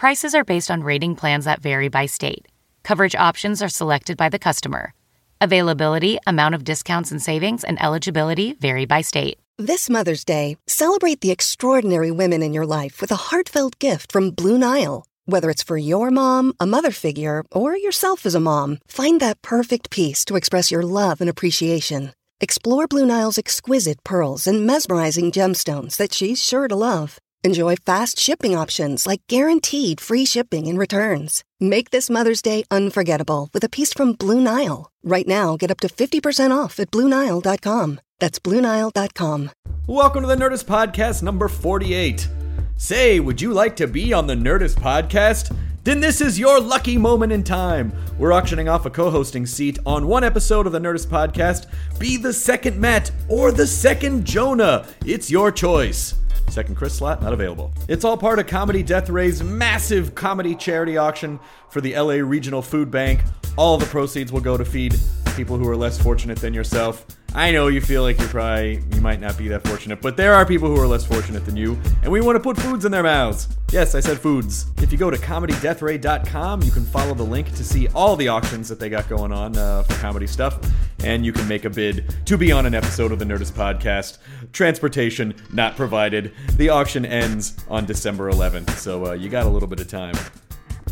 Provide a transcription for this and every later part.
Prices are based on rating plans that vary by state. Coverage options are selected by the customer. Availability, amount of discounts and savings, and eligibility vary by state. This Mother's Day, celebrate the extraordinary women in your life with a heartfelt gift from Blue Nile. Whether it's for your mom, a mother figure, or yourself as a mom, find that perfect piece to express your love and appreciation. Explore Blue Nile's exquisite pearls and mesmerizing gemstones that she's sure to love. Enjoy fast shipping options like guaranteed free shipping and returns. Make this Mother's Day unforgettable with a piece from Blue Nile. Right now, get up to 50% off at BlueNile.com. That's BlueNile.com. Welcome to the Nerdist Podcast number 48. Say, would you like to be on the Nerdist Podcast? Then this is your lucky moment in time. We're auctioning off a co hosting seat on one episode of the Nerdist Podcast. Be the second Matt or the second Jonah. It's your choice. Second Chris slot not available. It's all part of Comedy Death Ray's massive comedy charity auction for the LA Regional Food Bank. All the proceeds will go to feed people who are less fortunate than yourself. I know you feel like you're probably, you might not be that fortunate, but there are people who are less fortunate than you, and we want to put foods in their mouths. Yes, I said foods. If you go to comedydeathray.com, you can follow the link to see all the auctions that they got going on uh, for comedy stuff, and you can make a bid to be on an episode of the Nerdist Podcast. Transportation not provided. The auction ends on December 11th, so uh, you got a little bit of time.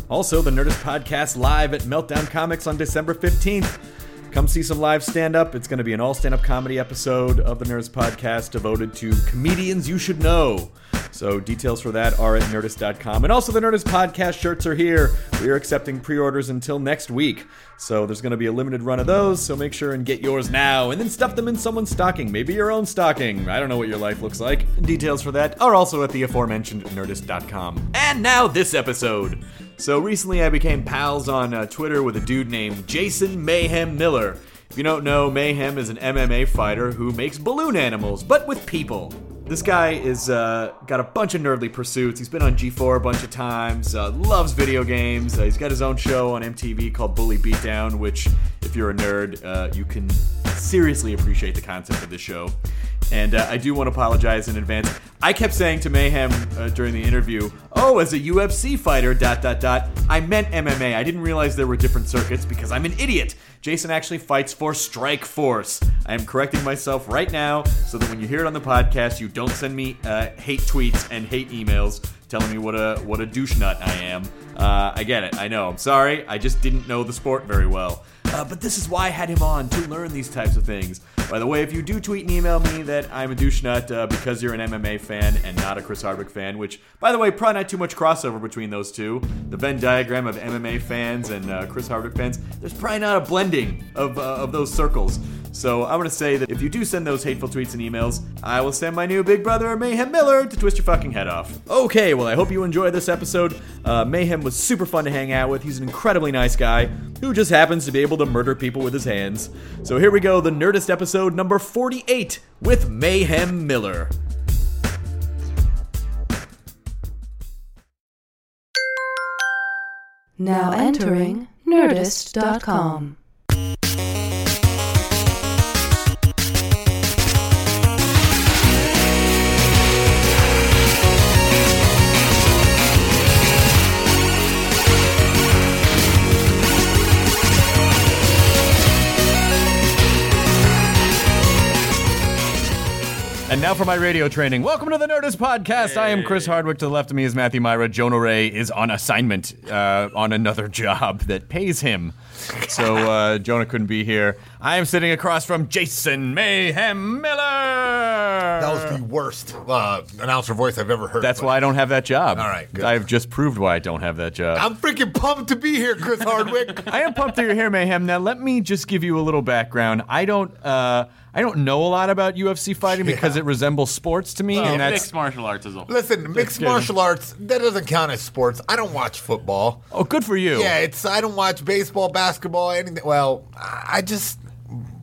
Also, the Nerdist Podcast live at Meltdown Comics on December 15th. Come see some live stand up. It's going to be an all stand up comedy episode of the Nerdist Podcast devoted to comedians you should know. So, details for that are at nerdist.com. And also, the Nerdist Podcast shirts are here. We are accepting pre orders until next week. So, there's going to be a limited run of those. So, make sure and get yours now and then stuff them in someone's stocking. Maybe your own stocking. I don't know what your life looks like. Details for that are also at the aforementioned nerdist.com. And now, this episode. So recently I became pals on uh, Twitter with a dude named Jason Mayhem Miller. If you don't know, Mayhem is an MMA fighter who makes balloon animals, but with people. This guy is uh, got a bunch of nerdly pursuits. He's been on G4 a bunch of times. Uh, loves video games. Uh, he's got his own show on MTV called Bully Beatdown, which, if you're a nerd, uh, you can seriously appreciate the concept of this show. And uh, I do want to apologize in advance. I kept saying to Mayhem uh, during the interview, "Oh, as a UFC fighter, dot dot dot." I meant MMA. I didn't realize there were different circuits because I'm an idiot. Jason actually fights for Strikeforce. I am correcting myself right now so that when you hear it on the podcast, you don't send me uh, hate tweets and hate emails telling me what a what a douche nut I am. Uh, I get it. I know. I'm sorry. I just didn't know the sport very well. Uh, but this is why I had him on to learn these types of things. By the way, if you do tweet and email me that I'm a douche nut uh, because you're an MMA fan and not a Chris Hardwick fan, which, by the way, probably not too much crossover between those two. The Venn diagram of MMA fans and uh, Chris Hardwick fans, there's probably not a blending of, uh, of those circles. So I'm gonna say that if you do send those hateful tweets and emails, I will send my new big brother Mayhem Miller to twist your fucking head off. Okay, well I hope you enjoy this episode. Uh, Mayhem was super fun to hang out with. He's an incredibly nice guy who just happens to be able to murder people with his hands. So here we go, the Nerdist episode number 48 with Mayhem Miller. Now entering Nerdist.com. now for my radio training. Welcome to the Nerdist Podcast. I am Chris Hardwick. To the left of me is Matthew Mira. Jonah Ray is on assignment uh, on another job that pays him. So uh, Jonah couldn't be here. I am sitting across from Jason Mayhem Miller. That was the worst uh, announcer voice I've ever heard. That's but why I don't have that job. All right, good. I've just proved why I don't have that job. I'm freaking pumped to be here, Chris Hardwick. I am pumped that you're here, Mayhem. Now, let me just give you a little background. I don't, uh, I don't know a lot about UFC fighting because it resembles sports to me, Well, and that's mixed martial arts as a whole. Listen, mixed good. martial arts that doesn't count as sports. I don't watch football. oh, good for you. Yeah, it's I don't watch baseball, basketball, anything. Well, I just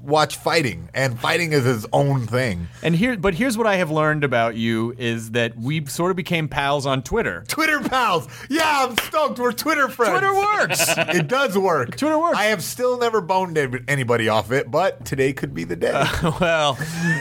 watch fighting, and fighting is his own thing. And here, but here's what I have learned about you is that we sort of became pals on Twitter. Twitter pals. Yeah, I'm stoked. We're Twitter friends. Twitter works. It does work. Twitter works. I have still never boned anybody off it, but today could be the day. well,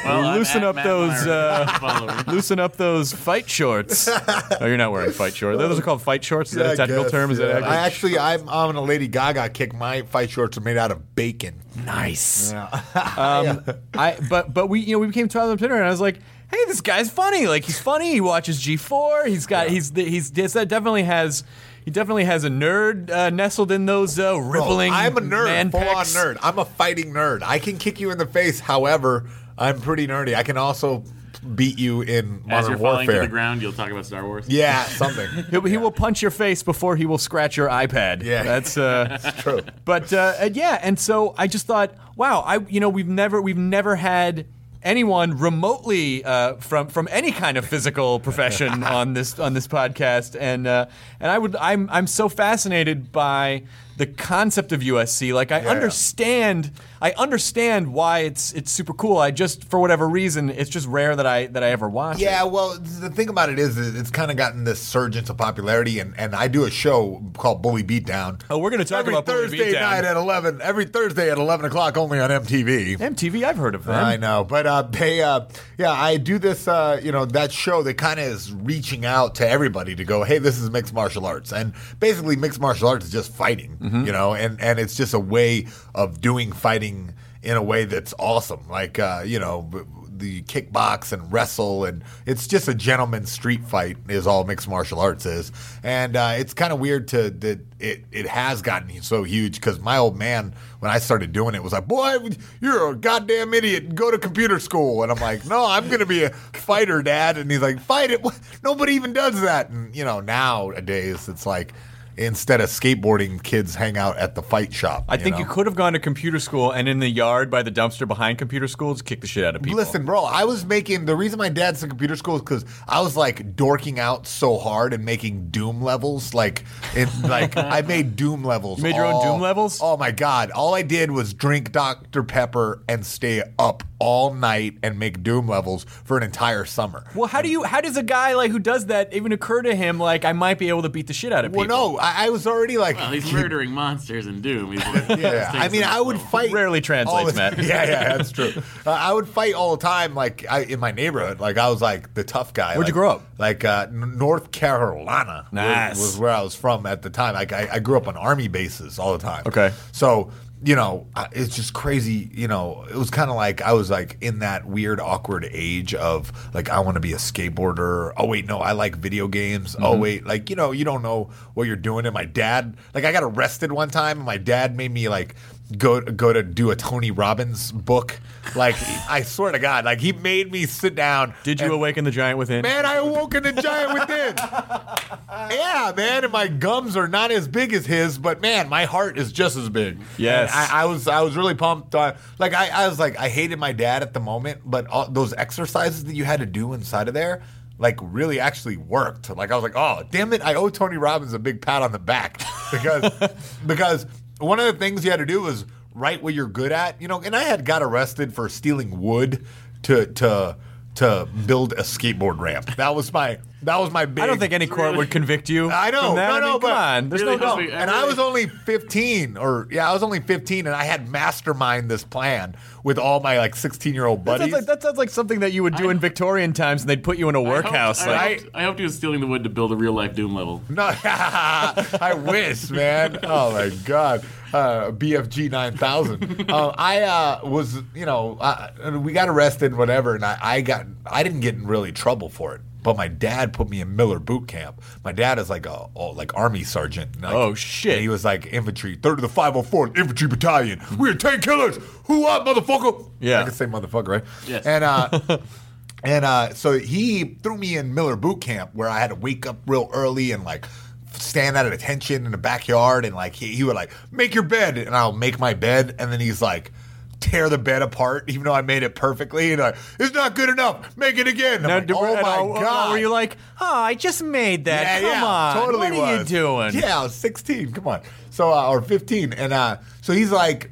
Well, loosen up Matt those. Uh, loosen up those fight shorts. oh, you're not wearing fight shorts. Those are called fight shorts. Is that Yeah, a I technical guess, term? Is yeah. that I actually, I'm, I'm on a Lady Gaga kick. My fight shorts are made out of bacon. Nice? um, I but but we you know we became pals on Twitter, and I was like. Hey, this guy's funny. Like he's funny. He watches G4. He's got. He's he's. He's that definitely has. He definitely has a nerd uh, nestled in those uh, Bro, rippling. I'm a nerd, full on nerd. I'm a fighting nerd. I can kick you in the face. However, I'm pretty nerdy. I can also beat you in As Modern you're falling to Warfare. the ground, you'll talk about Star Wars. Yeah, something. He'll, he will punch your face before he will scratch your iPad. Yeah. that's uh, True. But uh, uh, yeah, and so I just thought, wow, I you know we've never we've never had anyone remotely uh, from from any kind of physical profession on this on this podcast, and uh, and I would I'm I'm so fascinated by the concept of UFC. Like I Yeah. understand I understand why it's it's super cool. I just for whatever reason it's just rare that I that I ever watch. It. Yeah, it. well, the thing about it is, it's kind of gotten this surge into popularity, and, and I do a show called Bully Beatdown. Oh, we're gonna talk every about Bully Beatdown Thursday night at eleven. Every Thursday at eleven o'clock, only on MTV. MTV, I've heard of them. I know, but uh, they, uh, yeah, I do this, uh, you know, that show that kind of is reaching out to everybody to go, hey, this is mixed martial arts, and basically mixed martial arts is just fighting, Mm-hmm. you know, and and it's just a way of doing fighting in a way that's awesome, like uh, you know. The kickbox and wrestle, and it's just a gentleman's street fight is all mixed martial arts is, and uh, it's kind of weird to that it it has gotten so huge because my old man when I started doing it was like, boy, you're a goddamn idiot. Go to computer school, and I'm like, no, I'm gonna be a fighter, dad, and he's like, fight it. Nobody even does that, and you know nowadays it's like. Instead of skateboarding, kids hang out at the fight shop. I think you could have gone to computer school and in the yard by the dumpster behind computer school just kick the shit out of people. Listen, bro, I was making the reason my dad said computer school is because I was like dorking out so hard and making Doom levels. Like, in, like I made Doom levels. You made your own Doom levels? Oh my god! All I did was drink Dr Pepper and stay up all night and make Doom levels for an entire summer. well, how do you? How does a guy like who does that even occur to him? Like, I might be able to beat the shit out of Well, people. Well, no, I, I was already like. Well, he's murdering monsters in Doom. He's Yeah, I mean, I would fight. Rarely translates, the- Matt. Yeah, yeah, that's true. Uh, I would fight all the time, like I, in my neighborhood. Like I was like the tough guy. Where'd you like- grow up? Like uh, N- North Carolina. was- Nice. was, where I was from at the time. Like I, I grew up on army bases all the time. Okay. So you know, it's just crazy. You know, it was kind of like I was like in that weird, awkward age of like I want to be a skateboarder. Oh wait, no, I like video games. Oh mm-hmm. wait, like you know, you don't know what you're doing. And my dad, like, I got arrested one time, and my dad made me like go go to do a Tony Robbins book. Like, I swear to God, like he made me sit down. Did you and- awaken the giant within? Man, I awoke in the giant within. yeah, man, and my gums are not as big as his, but man, my heart is just as big. Yes. I, I was, I was really pumped. Uh, like, I, I was like, I hated my dad at the moment, but all, those exercises that you had to do inside of there. Like really actually worked. Like I was like, oh damn it! I owe Tony Robbins a big pat on the back because because one of the things you had to do was write what you're good at, you know. And I had got arrested for stealing wood to to to build a skateboard ramp. That was my that was my big. I don't think any court would convict you. I know, from that. no, I mean, no, come but on. There's Really no. no. and I was only 15, or yeah, I was only 15, and I had mastermind this plan with all my like 16 year old That buddies. sounds, like, that sounds like something that you would do in Victorian times, and they'd put you in a workhouse. I, like, hoped, I hoped he was stealing the wood to build a real life Doom level. No, I wish, man. Oh my god, uh, BFG 9000. uh, I uh, was, you know, uh, we got arrested, and whatever, and I, I got, I didn't get in really trouble for it. But my dad put me in Miller boot camp. My dad is like a, a- like army sergeant. Like, Oh, shit. he was like infantry, third of the 504th Infantry Battalion. We're ten killers. Who up, motherfucker? Yeah. I can say motherfucker, right? Yes. And uh, And uh, so he threw me in Miller Boot Camp where I had to wake up real early and like stand at attention in the backyard and like he, he would like make your bed and I'll make my bed and then he's like tear the bed apart even though I made it perfectly and like it's not good enough make it again like, oh my god Were you like, oh, I just made that. yeah, Come yeah, on. totally What are you doing? Yeah, I was 16. Come on. So uh, or 15, and uh, so he's like,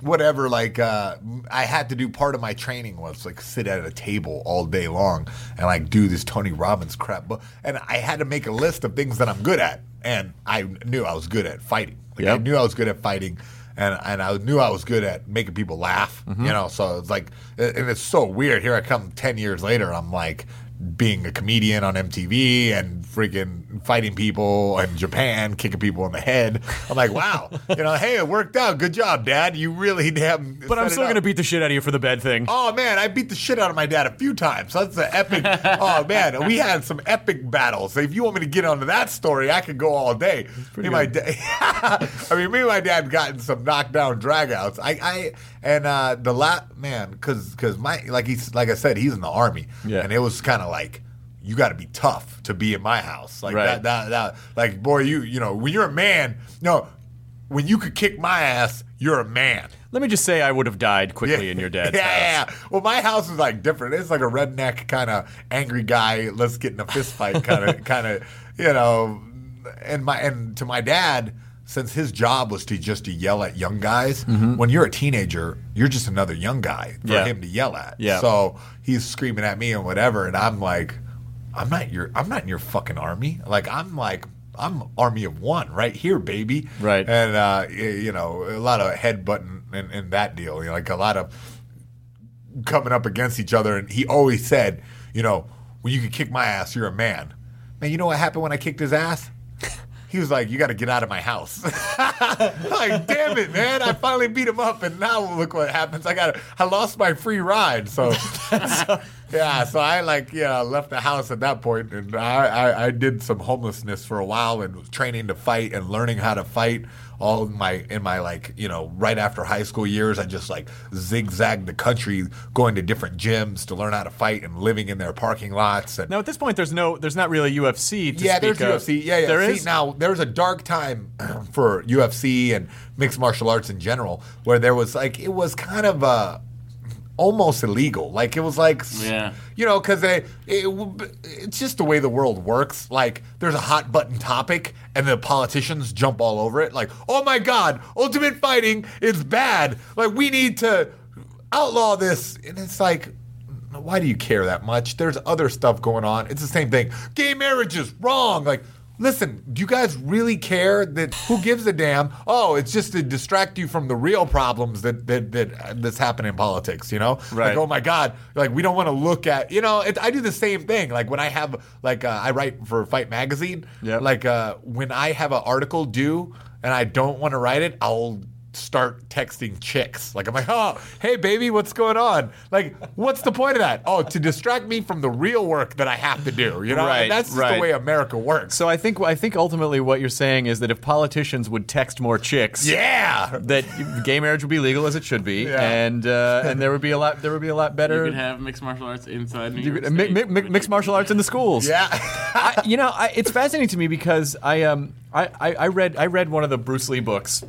whatever. Like uh, I had to do part of my training was like sit at a table all day long and like do this Tony Robbins crap. But and I had to make a list of things that I'm good at, and I knew I was good at fighting. Like I knew I was good at fighting. And, and I knew I was good at making people laugh, Mm-hmm. you know. So it's like, and it's so weird. Here I come ten years later. I'm like being a comedian on MTV and freaking fighting people in Japan, kicking people in the head. I'm like, wow, you know, hey, it worked out. Good job, Dad. You really damn. But I'm still going to beat the shit out of you for the bed thing. Oh man, I beat the shit out of my dad a few times. That's an epic. oh man, we had some epic battles. If you want me to get onto that story, I could go all day. Me my da- I mean, me and my dad gotten some knockdown dragouts. I, I and uh, the last man, because because my like he's like I said, he's in the army, Yeah. and it was kind of like. You got to be tough to be in my house, like Right. that, that. That like, boy, you you know, when you're a man, no, when you could kick my ass, you're a man. Let me just say I would have died quickly in your dad's yeah, house. Yeah, Well, my house is like different. It's like a redneck kind of angry guy. Let's get in a fist fight kind of kind of you know. And my and to my dad, since his job was to just to yell at young guys. When you're a teenager, you're just another young guy for Mm-hmm. Yeah. him to yell at. Yeah. So he's screaming at me and whatever, and I'm like, I'm not your I'm not in your fucking army. Like I'm like. I'm army of one right here, baby. Right. And uh, you know, a lot of headbutting in, in that deal. You know, like a lot of coming up against each other. And he always said, you know, when you can kick my ass, you're a man. Man, you know what happened when I kicked his ass? He was like, "You got to get out of my house." like, damn it, man! I finally beat him up, and now look what happens. I got, I lost my free ride. So, yeah, so I like, yeah, left the house at that point, and I, I, I did some homelessness for a while, and was training to fight and learning how to fight. All in my in my like you know right after high school years, I just like zigzagged the country, going to different gyms to learn how to fight and living in their parking lots. And Now at this point, there's no, there's not really UFC. To yeah, speak there's of. UFC. Yeah, yeah. There See, is? now there's a dark time for UFC and mixed martial arts in general, where there was like it was kind of uh, almost illegal. Like it was like, Yeah. you know, because it, it, it's just the way the world works. Like there's a hot button topic, and the politicians jump all over it. Like, oh my god, ultimate fighting is bad. Like we need to outlaw this, and it's like. Why do you care that much? There's other stuff going on. It's the same thing. Gay marriage is wrong. Like, listen, do you guys really care that who gives a damn? Oh, it's just to distract you from the real problems that that, that that's happening in politics, you know? Right. Like, oh my God, like we don't want to look at, you know, it, I do the same thing. Like when I have, like, uh, I write for Fight Magazine. Yep. Like, uh, when I have an article due and I don't want to write it, I'll start texting chicks. Like I'm like, oh, hey baby, what's going on? Like, what's the point of that? Oh, to distract me from the real work that I have to do. You know, Right, And that's just right. the way America works. So I think I think ultimately what you're saying is that if politicians would text more chicks, yeah. that gay marriage would be legal as it should be, Yeah. and uh, and there would be a lot there would be a lot better. You could have mixed martial arts inside New you York could- mi- State. mi- mi- mixed martial arts in the schools. Yeah. I, you know, I, it's fascinating to me because I um I, I, I read I read one of the Bruce Lee books,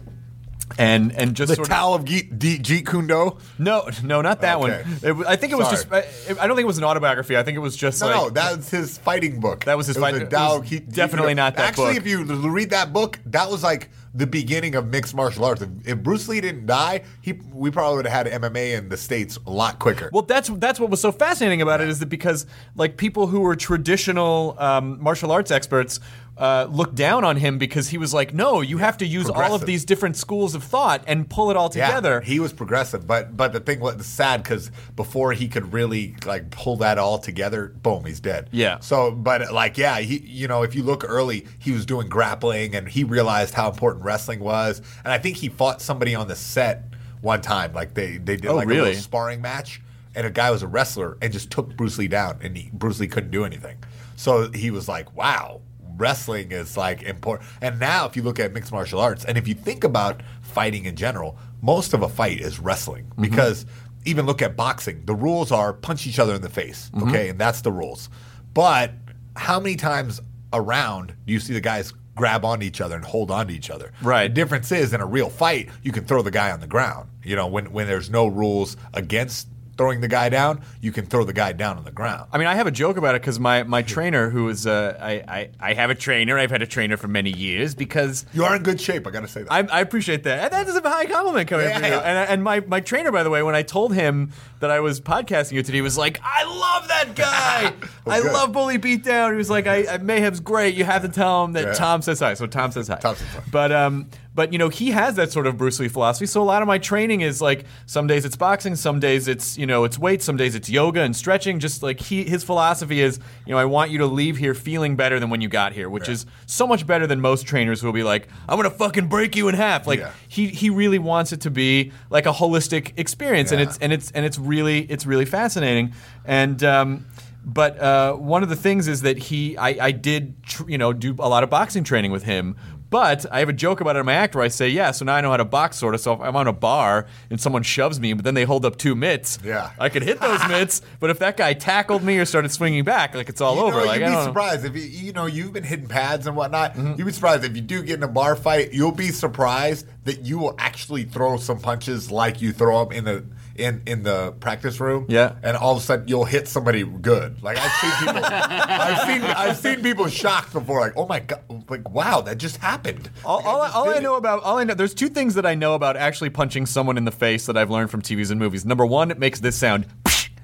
and and just the sort of Tao of Jeet, D- Jeet Kune Do. no no not that Okay. one. It, I think it was Sorry. just I, I don't think it was an autobiography. I think it was just No, like no, that's his fighting book. That was his It fight- a Tao was definitely not that Actually, book. if you read that book, that was like the beginning of mixed martial arts. If, if Bruce Lee didn't die, he we probably would have had MMA in the states a lot quicker. Well, that's that's what was so fascinating about it is that because like people who were traditional um, martial arts experts uh, looked down on him because he was like, no, you have to use all of these different schools of thought and pull it all together. Yeah, he was progressive, but but the thing was sad because before he could really like pull that all together, boom, he's dead. Yeah. So, but like, yeah, he you know if you look early, he was doing grappling and he realized how important wrestling was, and I think he fought somebody on the set one time, like they they did Oh, like a little sparring match, and a guy was a wrestler and just took Bruce Lee down, and he, Bruce Lee couldn't do anything. So he was like, wow. Wrestling is like important, and now if you look at mixed martial arts, and if you think about fighting in general, most of a fight is wrestling Mm-hmm. because even look at boxing. The rules are punch each other in the face, Mm-hmm. okay, and that's the rules. But how many times around do you see the guys grab onto each other and hold onto each other? Right. The difference is in a real fight, you can throw the guy on the ground. You know, when when there's no rules against throwing the guy down, you can throw the guy down on the ground. I mean, I have a joke about it because my, my trainer, who is uh, I, I I have a trainer. I've had a trainer for many years because You are in good shape. I got to say that. I, I appreciate that. And that is a high compliment coming from you. Yeah. And, and my, my trainer, by the way, when I told him that I was podcasting you today, he was like, I love that guy. I good. love Bully Beatdown. He was like, I, I Mayhem's great. You have to tell him that Yeah. Tom says hi. So Tom says hi. Tom says hi. But um, but you know, he has that sort of Bruce Lee philosophy. So a lot of my training is like some days it's boxing, some days it's you know it's weights, some days it's yoga and stretching. Just like he his philosophy is, you know, I want you to leave here feeling better than when you got here, which is so much better than most trainers who will be like, I'm gonna fucking break you in half. Like Yeah. he he really wants it to be like a holistic experience, and it's and it's and it's really it's really fascinating. And um, but uh, one of the things is that he I, I did tr- you know do a lot of boxing training with him. But I have a joke about it in my act where I say, yeah, so now I know how to box sort of. So if I'm on a bar and someone shoves me, but then they hold up two mitts, Yeah. I could hit those mitts. But if that guy tackled me or started swinging back, like it's all You over. know, like you'd I be don't know. surprised if you, you know you've been hitting pads and whatnot. Mm-hmm. You'd be surprised if you do get in a bar fight. You'll be surprised that you will actually throw some punches like you throw them in the in in the practice room. Yeah. and all of a sudden you'll hit somebody good. Like I've seen people, I've seen I've seen people shocked before. Like oh my god, like wow, that just happened. All, Like, all, just all did I it. know about all I know there's two things that I know about actually punching someone in the face that I've learned from TVs and movies. Number one, it makes this sound.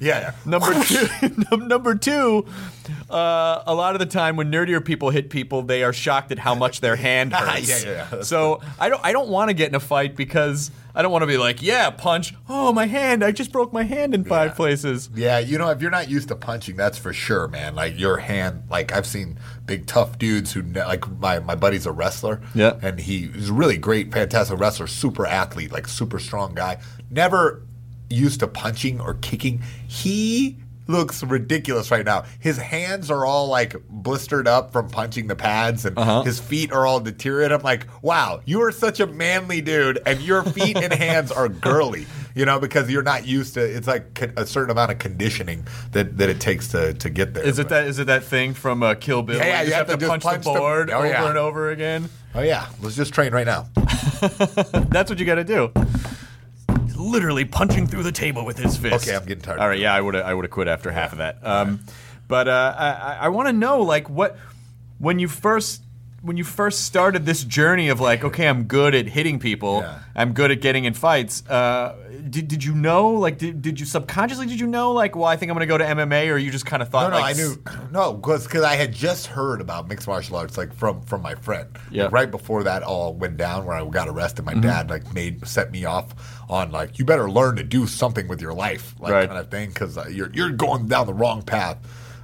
Yeah. Number two, number two, uh, a lot of the time when nerdier people hit people, they are shocked at how much their hand hurts. Yeah, yeah, yeah. So I don't, I don't want to get in a fight because I don't want to be like, yeah, punch. Oh, my hand! I just broke my hand in five Yeah. places. Yeah, you know, if you're not used to punching, that's for sure, man. Like your hand, like I've seen big tough dudes who, like my my buddy's a wrestler, Yeah. and he is a really great, fantastic wrestler, super athlete, like super strong guy. Never used to punching or kicking. He looks ridiculous right now. His hands are all like blistered up from punching the pads, and Uh-huh. his feet are all deteriorated. I'm like, wow, you are such a manly dude, and your feet and hands are girly. You know, because you're not used to. It's like a certain amount of conditioning that, that it takes to, to get there. Is it But- that? Is it that thing from uh, Kill Bill? Yeah, yeah, you you just have, to punch, punch the the- board Oh, over yeah. and over again. Oh yeah, let's just train right now. That's what you got to do. He's literally punching through the table with his fist. Okay, I'm getting tired. All right, yeah, I would I would have quit after half of that. Um, but uh, I, I- I want to know like what when you first when you first started this journey of like okay I'm good at hitting people Yeah. I'm good at getting in fights. Uh, did, did you know like did, did you subconsciously did you know like well I think I'm gonna go to MMA or you just kind of thought No, no, like I knew. No, because I had just heard about mixed martial arts, like from from my friend. Yeah. Like, right before that all went down, where I got arrested, Mm-hmm. my dad like made set me off on like you better learn to do something with your life, like Right. kind of thing, because uh, you're you're going down the wrong path.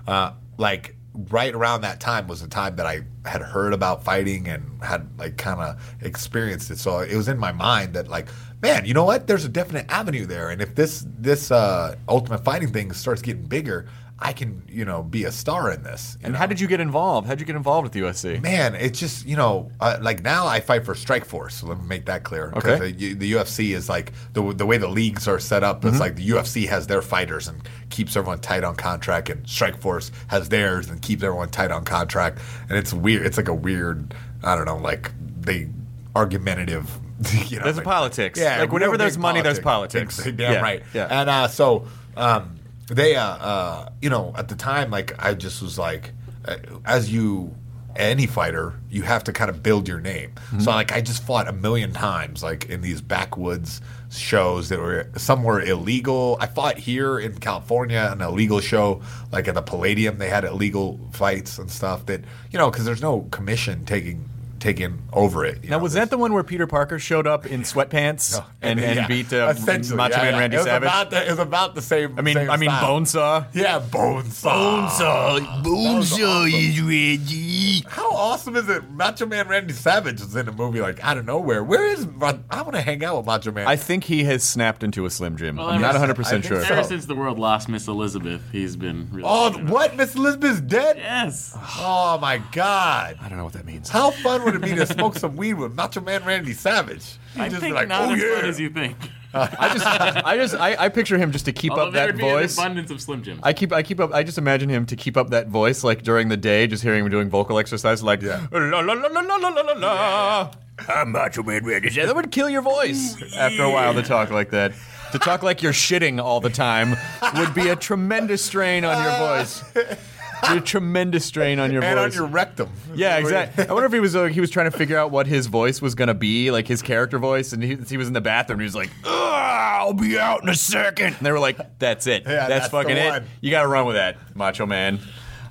Uh, like right around that time was the time that I had heard about fighting and had like kind of experienced it. So it was in my mind that like, man, you know what? There's a definite avenue there, and if this this uh, ultimate fighting thing starts getting bigger, I can you know be a star in this. and know? how did you get involved? How did you get involved with UFC? Man, it's just you know, uh, like now I fight for Strikeforce. So let me make that clear. Okay. The, the UFC is like the the way the leagues are set up. Mm-hmm. It's like the UFC has their fighters and keeps everyone tight on contract, and Strikeforce has theirs and keeps everyone tight on contract. And it's weird. It's like a weird. I don't know. Like they argumentative. You know, There's like, politics. Yeah, Like, whenever there's money, there's politics. Damn Yeah, right. yeah. And uh, so um, they, uh, uh, you know, at the time, like I just was like, uh, as you, any fighter, you have to kind of build your name. Mm-hmm. So like I just fought a million times, like in these backwoods shows that were some were illegal. I fought here in California an illegal show, like at the Palladium. They had illegal fights and stuff that you know because there's no commission taking taking over it. you Now know, was there's- that the one where Peter Parker showed up in sweatpants and, and yeah, beat uh, Macho yeah, Man yeah. Randy it Savage? About the, it was about the same. I mean, same I mean, style. Bonesaw. Yeah, Bonesaw. Bonesaw Bonesaw is ready. How awesome is it? Macho Man Randy Savage is in a movie like out of nowhere. Where is? I want to hang out with Macho Man. I think he has snapped into a Slim Jim. Well, I'm not ever- 100 I percent think sure. so. Since the world lost Miss Elizabeth, he's been really. oh, what? Miss Elizabeth's dead? Yes. Oh my God! I don't know what that means. How fun would it be to smoke some weed with Macho Man Randy Savage? You'd I just think be like, not oh as yeah. fun as you think. Uh, I just, I just, I, I picture him just to keep Although up that would be voice. an abundance of Slim Jims. I keep, I keep up. I just imagine him to keep up that voice like during the day, just hearing him doing vocal exercises like Yeah. la la la la la la la la. I'm Macho Man Randy. That would kill your voice after a while to talk like that. To talk like you're shitting all the time would be a tremendous strain on your ah. voice. A tremendous strain on your and on voice. your rectum. Yeah, exactly. I wonder if he was uh, he was trying to figure out what his voice was gonna be, like his character voice, and he, he was in the bathroom. and He was like, "Ugh, "I'll be out in a second. And they were like, "That's it. Yeah, that's, that's the fucking it. one. You got to run with that, Macho Man."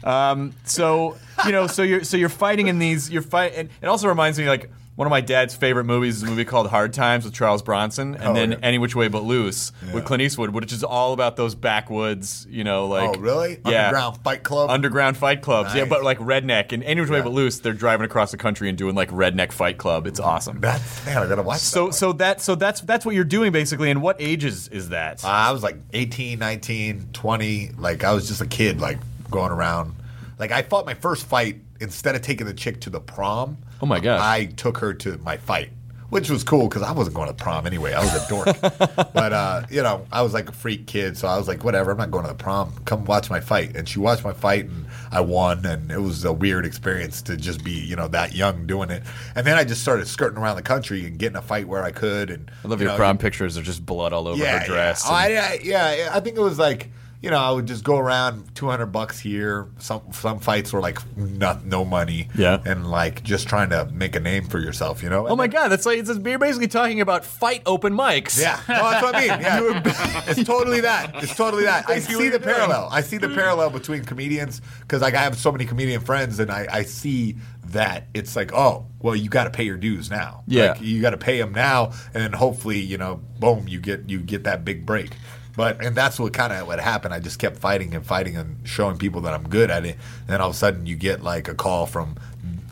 Um, so you know, so you're so you're fighting in these. You're fight. And it also reminds me like. One of my dad's favorite movies is a movie called Hard Times with Charles Bronson, and Oh, then yeah. Any Which Way But Loose with Clint Eastwood, which is all about those backwoods, you know, like oh, really? yeah, Underground Fight Club. underground fight clubs. Yeah, Nice. but like redneck and any which way but loose, they're driving across the country and doing like redneck fight club. It's awesome. That's man, I gotta watch So that. so that so that's that's what you're doing basically. And what ages is that? Uh, I was like 18, 19, 20. Like I was just a kid, like going around. Like I fought my first fight instead of taking the chick to the prom. Oh, my gosh. I took her to my fight, which was cool because I wasn't going to prom anyway. I was a dork. but uh, you know, I was like a freak kid, so I was like, whatever. I'm not going to the prom. Come watch my fight. And she watched my fight, and I won. And it was a weird experience to just be, you know, that young doing it. And then I just started skirting around the country and getting a fight where I could. And I love you your know, prom pictures. There's just blood all over her dress. yeah. Oh, and- I, I, yeah, I think it was like you know I would just go around 200 bucks here. Some some fights were like no, no money. Yeah. and like just trying to make a name for yourself. You know. oh my god, that's like it's, you're basically talking about fight open mics. Yeah, no, that's what I mean. Yeah, it's totally that. It's totally that. I see the parallel. I see the parallel between comedians because like I have so many comedian friends, and I, I see that it's like, oh, well, you got to pay your dues now. Yeah. like, you got to pay them now, and then hopefully, you know, boom, you get you get that big break. But and that's what kind of what happened. I just kept fighting and fighting and showing people that I'm good at it. And then all of a sudden, you get like a call from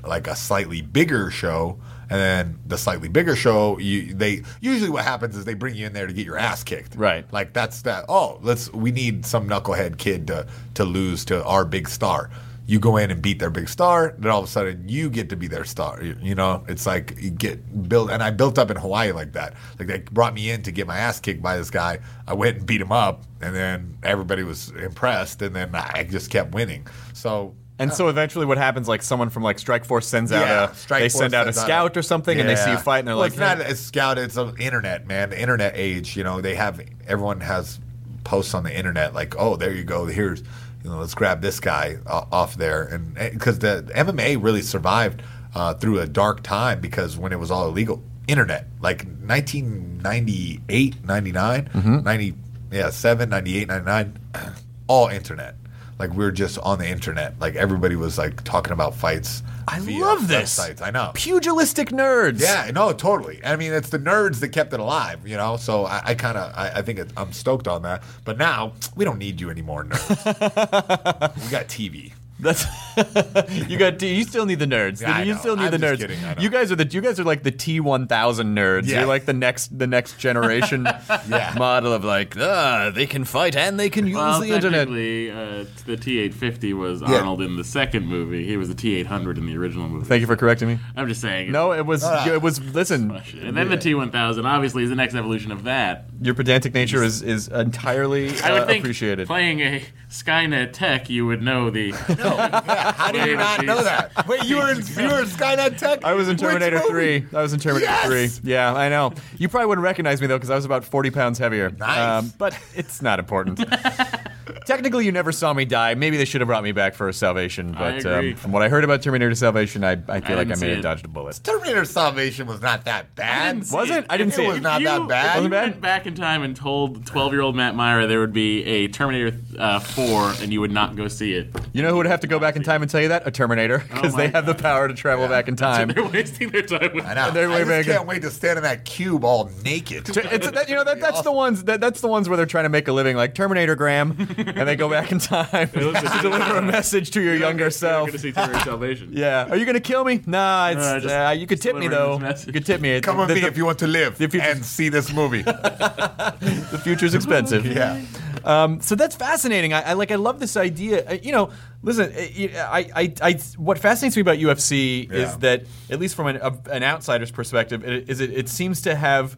like a slightly bigger show and then the slightly bigger show you they usually what happens is they bring you in there to get your ass kicked Right. like that's that oh let's we need some knucklehead kid to to lose to our big star you go in and beat their big star then all of a sudden you get to be their star you, you know it's like you get built and i built up in hawaii like that like they brought me in to get my ass kicked by this guy i went and beat him up and then everybody was impressed and then i just kept winning so And so eventually, what happens? Like someone from like Strikeforce sends out a Strike they Force send out a scout or something, and they see you Yeah. fight, and they're well, like, it's not hmm. a scout. It's the internet, man. The internet age. You know, they have everyone has posts on the internet like, oh, there you go. Here's, you know, let's grab this guy o- off there, and because the MMA really survived uh, through a dark time because when it was all illegal, internet like 1998, 99, Mm-hmm. 90, yeah, 7, 98, 99, all internet. Like we were just on the internet. Like everybody was like talking about fights. I love this. websites. I know. pugilistic nerds. Yeah, no, totally. I mean, it's the nerds that kept it alive, you know. So I, I kind of, I, I think it, I'm stoked on that. But now we don't need you anymore, nerds. we got TV. That's you got. You still need the nerds. Yeah, you still need I'm the nerds. kidding, You guys are the. You guys are like the T one thousand nerds. Yeah. You're like the next the next generation Yeah. model of like ah they can fight and they can use Well, the internet. uh, the T-850 was Yeah. Arnold in the second movie. He was the T-800 in the original movie. Thank you for correcting me. I'm just saying. No, it was no. it was. Listen, And then the T-1000 obviously is the next evolution of that. your pedantic nature is is entirely I would uh, think appreciated. playing a Skynet tech, you would know the. How do you not know that? Wait, you were in, you were in Skynet Tech. I was in Which Terminator movie? 3. I was in Terminator Yes! 3. Yeah, I know. You probably wouldn't recognize me though because I was about 40 pounds heavier. Um, Nice. but it's not important. Technically, you never saw me die. Maybe they should have brought me back for a Salvation. I But agree. um, from what I heard about Terminator Salvation, I, I feel like I didn't see may have dodged a bullet. Terminator Salvation was not that bad. didn't Was it? I didn't It see it. was not you, that bad. If you went back in time and told 12 year old Matt Mira there would be a Terminator uh, 4 and you would not go see it. You know who would have to go back in time and tell you that? A Terminator, because Oh my they have the power to travel back in time. They're wasting their time with I know. They're way I just back can't wait to stand in that cube all naked. It's, that, you know that, that's the ones that, that's the ones where they're trying to make a living, like Terminator Graham, and they go back in time to deliver a message to your younger You're self. going to see Terminator Salvation. Yeah. Are you gonna kill me? Nah. It's, No, just- uh, you could just tip me delivering though. this message. You could tip me. Come with the, me the, if you want to live if you- and see this movie. the future's expensive. yeah. Um, so that's fascinating. I, I like. I love this idea. Uh, you know, listen. uh, I, I, I, what fascinates me about UFC Yeah. is that, at least from an, a, an outsider's perspective, it, is it, it seems to have,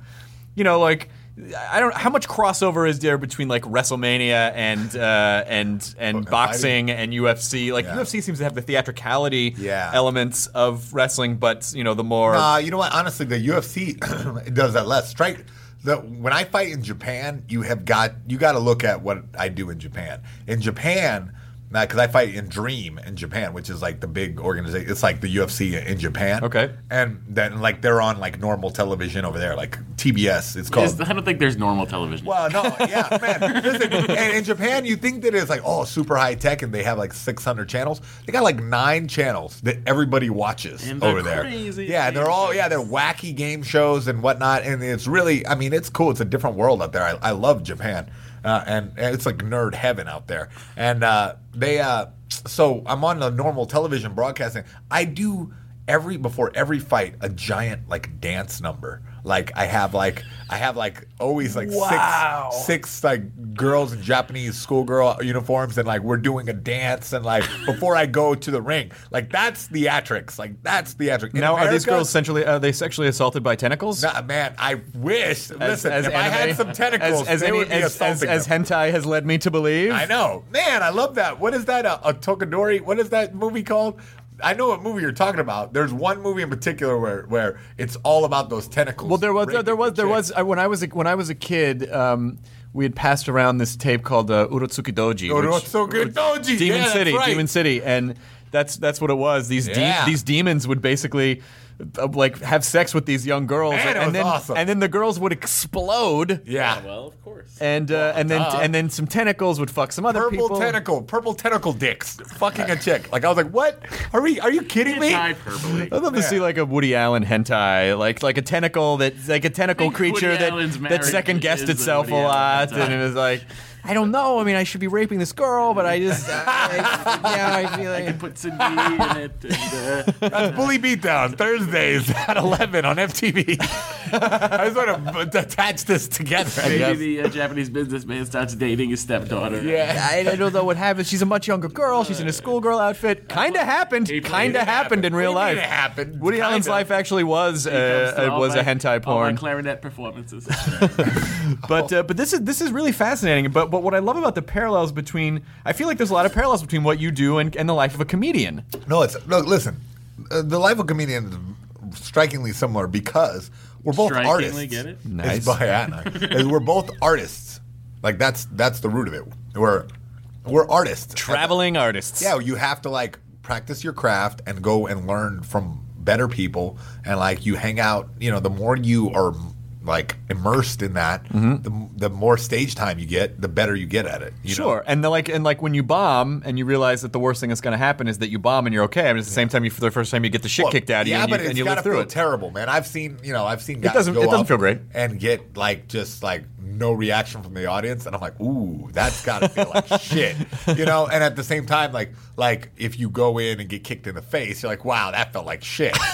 you know, like I don't. How much crossover is there between like WrestleMania and uh, and and Uh, boxing and UFC? Like Yeah. UFC seems to have the theatricality Yeah. elements of wrestling, but you know the more. Uh, you know what? Honestly, the UFC does that less. Strike. The, when I fight in Japan, you have got you got to look at what I do in Japan. In Japan, because I fight in Dream in Japan, which is like the big organization. It's like the UFC in Japan. Okay. And then like they're on like normal television over there, like TBS. It's called. I don't think there's normal television. Well, no, yeah, man. Listen, and in Japan, you think that it's like oh, super high tech, and they have like 600 channels. They got like nine channels that everybody watches over there. crazy Yeah, they're all yeah, they're wacky game shows and whatnot, and it's really, I mean, it's cool. It's a different world out there. I, I love Japan, uh, and, it's like nerd heaven out there. And uh, they, uh, so I'm on the normal television broadcasting. I do every before every fight a giant like dance number. Like I have like I have like always like Wow. six six like girls in Japanese schoolgirl uniforms and like we're doing a dance and like before I go to the ring. Like that's theatrics. Like that's theatrics. In now are these girls essentially are they sexually assaulted by tentacles? Nah, man, I wish. Listen, if I had some tentacles, as, as, they any- would be as, as, assaulting as them. hentai has led me to believe. I know, man. I love that. What is that? A, a Tokadori? What is that movie called? I know what movie you're talking about. There's one movie in particular where where it's all about those tentacles. Well, there was there, there was there was I, when I was a, when I was a kid. Um, we had passed around this tape called uh, Urotsuki Doji. which- Urotsuki Doji. Demon Yeah, City, right. Demon City, and that's that's what it was. These de- these demons would basically uh, like have sex with these young girls, Man, it and was then awesome. and then the girls would explode, Yeah. well, of course. and uh, and then duh. and then some tentacles would fuck some other Purple people. tentacle, purple tentacle dicks, fucking a chick. Like I was like, what? Are we? Are you kidding me? I'd love to see like a Woody Allen hentai, like like a tentacle that like a tentacle creature Woody that Allen's that second guessed itself a Woody lot, hentai. and it was like. I don't know. I mean, I should be raping this girl, but I just, I, yeah, I feel I like could put Cindy in it. And, uh, That's Bully Beatdown Thursdays at 11 on MTV. I just want to attach this together. I maybe guess. the uh, Japanese businessman starts dating his stepdaughter. Yeah. I, I don't know what happened. She's a much younger girl. She's in a schoolgirl outfit. Kind of happened. He Kind of happened in real life. It happened. Woody Allen's Kinda. life actually was He uh, all was a my- hentai all my porn. clarinet performances. But uh, but this is this is really fascinating. But but what I love about the parallels between I feel like there's a lot of parallels between what you do and, and the life of a comedian. No, it's no. Listen, uh, the life of a comedian is strikingly similar because we're both artists. get it? Nice. It's by Anna. is we're both artists. Like that's that's the root of it. We're we're artists. Traveling artists. Yeah, you have to like practice your craft and go and learn from better people and like you hang out. You know, the more you are like immersed in that, Mm-hmm. the, the more stage time you get, the better you get at it. You Sure, know? and the, like and like when you bomb and you realize that the worst thing that's going to happen is that you bomb and you're okay. I mean, it's the same time you for the first time you get the shit Well, kicked out of yeah, you and but you, it's gotta through feel it. terrible, man. I've seen, you know, I've seen guys doesn't- go it doesn't feel great. and get like just like no reaction from the audience, and I'm like, ooh, that's gotta feel like shit, you know. And at the same time, like like if you go in and get kicked in the face, you're like, wow, that felt like shit.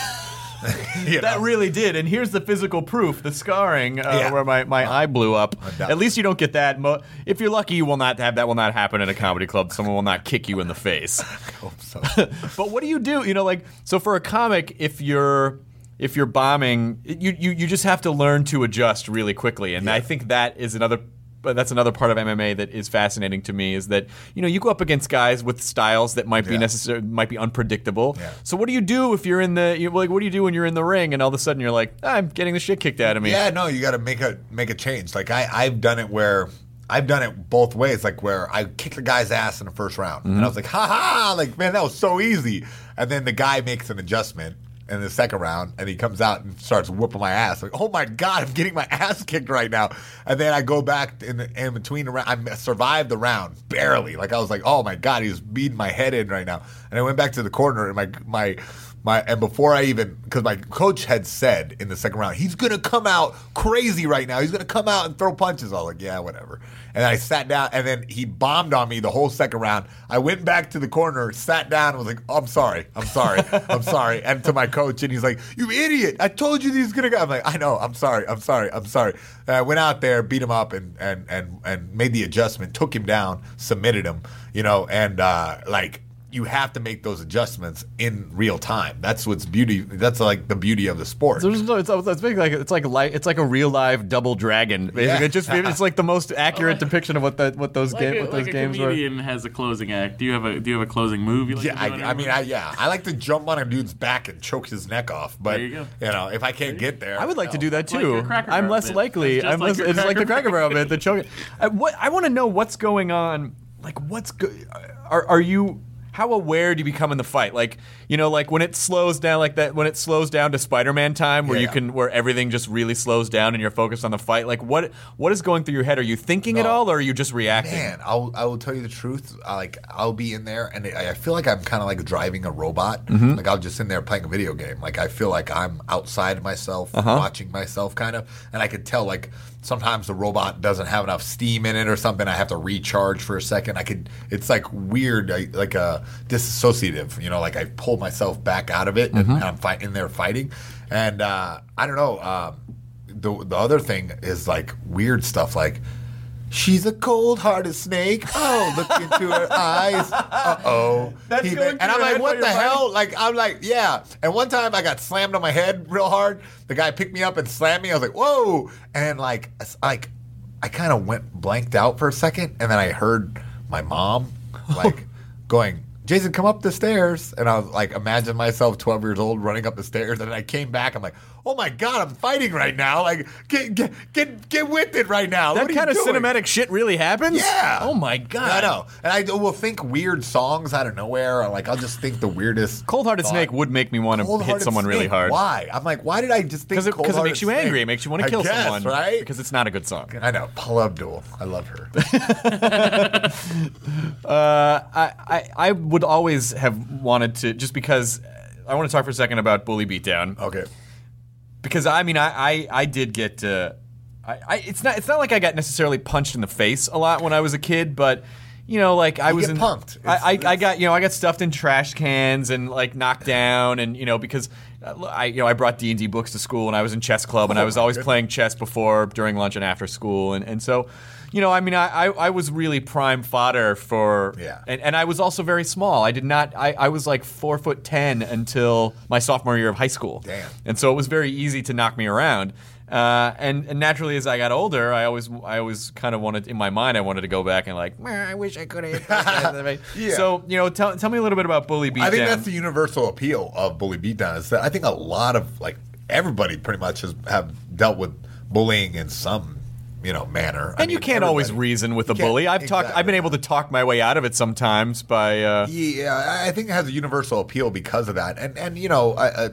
You That know? really did, and here's the physical proof: the scarring uh, Yeah. where my, my eye blew up. At least you don't get that. Mo- if you're lucky, you will not have that. Will not happen in a comedy club. Someone will not kick you in the face. hope so. but what do you do? You know, like so for a comic, if you're if you're bombing, you you, you just have to learn to adjust really quickly, and I think that is another. But that's another part of MMA that is fascinating to me is that you know you go up against guys with styles that might be Yeah. necessary, might be unpredictable. Yeah. So what do you do if you're in the you, like what do you do when you're in the ring and all of a sudden you're like ah, I'm getting the shit kicked out of me? Yeah, no, you got to make a make a change. Like I, I've done it where I've done it both ways. Like where I kicked the guy's ass in the first round, and mm-hmm. I was like, ha ha, like man, that was so easy. And then the guy makes an adjustment in the second round, and he comes out and starts whooping my ass. Like, oh my god, I'm getting my ass kicked right now. And then I go back in, the, in between the round. I survived the round barely. Like I was like, oh my god, he's beating my head in right now. And I went back to the corner, and my my my and before I even because my coach had said in the second round he's gonna come out crazy right now. He's gonna come out and throw punches. I was like, yeah, whatever. And I sat down, and then he bombed on me the whole second round. I went back to the corner, sat down, and was like, oh, I'm sorry, I'm sorry, I'm sorry. And to my coach, and he's like, you idiot! I told you he's gonna go. I'm like, I know, I'm sorry, I'm sorry, I'm sorry. And I went out there, beat him up, and and and and made the adjustment, took him down, submitted him, you know, and uh, like you have to make those adjustments in real time. That's what's beauty. That's like the beauty of the sport. So no, it's, it's like it's like li- it's like a real live double dragon. Basically, Yeah. it just it's like the most accurate depiction of what that what those Like, game a, what those like a games were. comedian has a closing act. Do you have a Do you have a closing move? You like yeah, to do I, I mean, I, yeah, I like to jump on a dude's back and choke his neck off. But There you go. know, if I can't get there, I would like to oh, do that too. your I'm less bit. likely. It's I'm like less. it's like the Cracker Cracker Barrel bit. The choking. I, what I want to know what's going on. Like what's good? are are you? How aware do you become in the fight? Like you know, like when it slows down, like that. When it slows down to Spider-Man time, where Yeah, you yeah. can, where everything just really slows down and you're focused on the fight. Like what what is going through your head? Are you thinking at all, or are you just reacting? Man, I'll I will tell you the truth. I, like I'll be in there, and I I feel like I'm kind of like driving a robot. Mm-hmm. Like I'll just in there playing a video game. Like I feel like I'm outside myself, Uh-huh. watching myself, kind of. And I could tell like sometimes the robot doesn't have enough steam in it or something. I have to recharge for a second. I could. It's like weird, like a disassociative. You know, like I pull myself back out of it, Mm-hmm. and I'm fight, in there fighting. And uh, I don't know. Um, the the other thing is like weird stuff like. She's a cold-hearted snake. Oh, look into her eyes. Uh oh. That's going and through I'm your like, head what while the you're hell? Like, I'm like, yeah. And one time I got slammed on my head real hard. The guy picked me up and slammed me. I was like, whoa. And like, it's like, I kind of went blanked out for a second, and then I heard my mom like going, Jason, come up the stairs. And I was like, imagine myself 12 years old running up the stairs. And then I came back. I'm like, oh my God, I'm fighting right now. Like, get get get, get with it right now. That kind of doing? cinematic shit really happens. Yeah. Oh my god. I know. And I will think weird songs out of nowhere. Or like, I'll just think the weirdest. Cold Hearted. Snake would make me want to hit someone really hard. Why? I'm like, why did I just think Because it, it makes you Snake? angry. It makes you want to kill guess, someone. right? Because it's not a good song. I know. Paula Abdul. I love her. Uh, I, I, I would always have wanted to, just because I want to talk for a second about Bully Beatdown. okay. Because I mean, I, I, I did get. Uh, I, I, it's not. It's not like I got necessarily punched in the face a lot when I was a kid, but you know, like I You was in. punked. I, I, It's- I got you know I got stuffed in trash cans and like knocked down and you know because uh, I you know I brought D and D books to school and I was in chess club and I Oh, was always goodness. playing chess before during lunch and after school and and so. You know, I mean, I, I, I was really prime fodder for, Yeah. and, and I was also very small. I did not, I, I was like four foot ten until my sophomore year of high school. Damn. And so it was very easy to knock me around. Uh, and, and naturally, as I got older, I always I always kind of wanted in my mind I wanted to go back and like, I wish I could have. Yeah. So you know, tell, tell me a little bit about Bully Beatdown. I think that's the universal appeal of bully beatdown. Is that I think a lot of like everybody pretty much has have dealt with bullying in some you know manner. I and you mean, can't always reason with a bully. I've talked. I've been able to talk my way out of it sometimes by. Uh, Yeah, I- I think it has a universal appeal because of that. And and you know, I, I,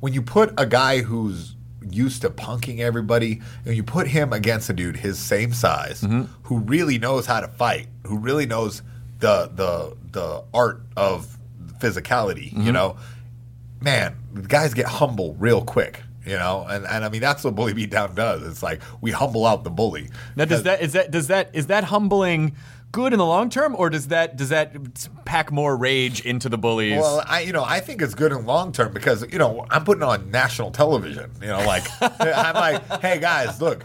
when you put a guy who's used to punking everybody, and you put him against a dude his same size, Mm-hmm. who really knows how to fight, who really knows the the the art of physicality, Mm-hmm. you know, man, the guys get humble real quick. You know, and, and I mean that's what bully beat down does. It's like we humble out the bully. now, does uh, that is that does that is that humbling good in the long term, or does that does that pack more rage into the bullies? Well, I you know I think it's good in long term because you know I'm putting on national television. You know, like I'm like, hey guys, look,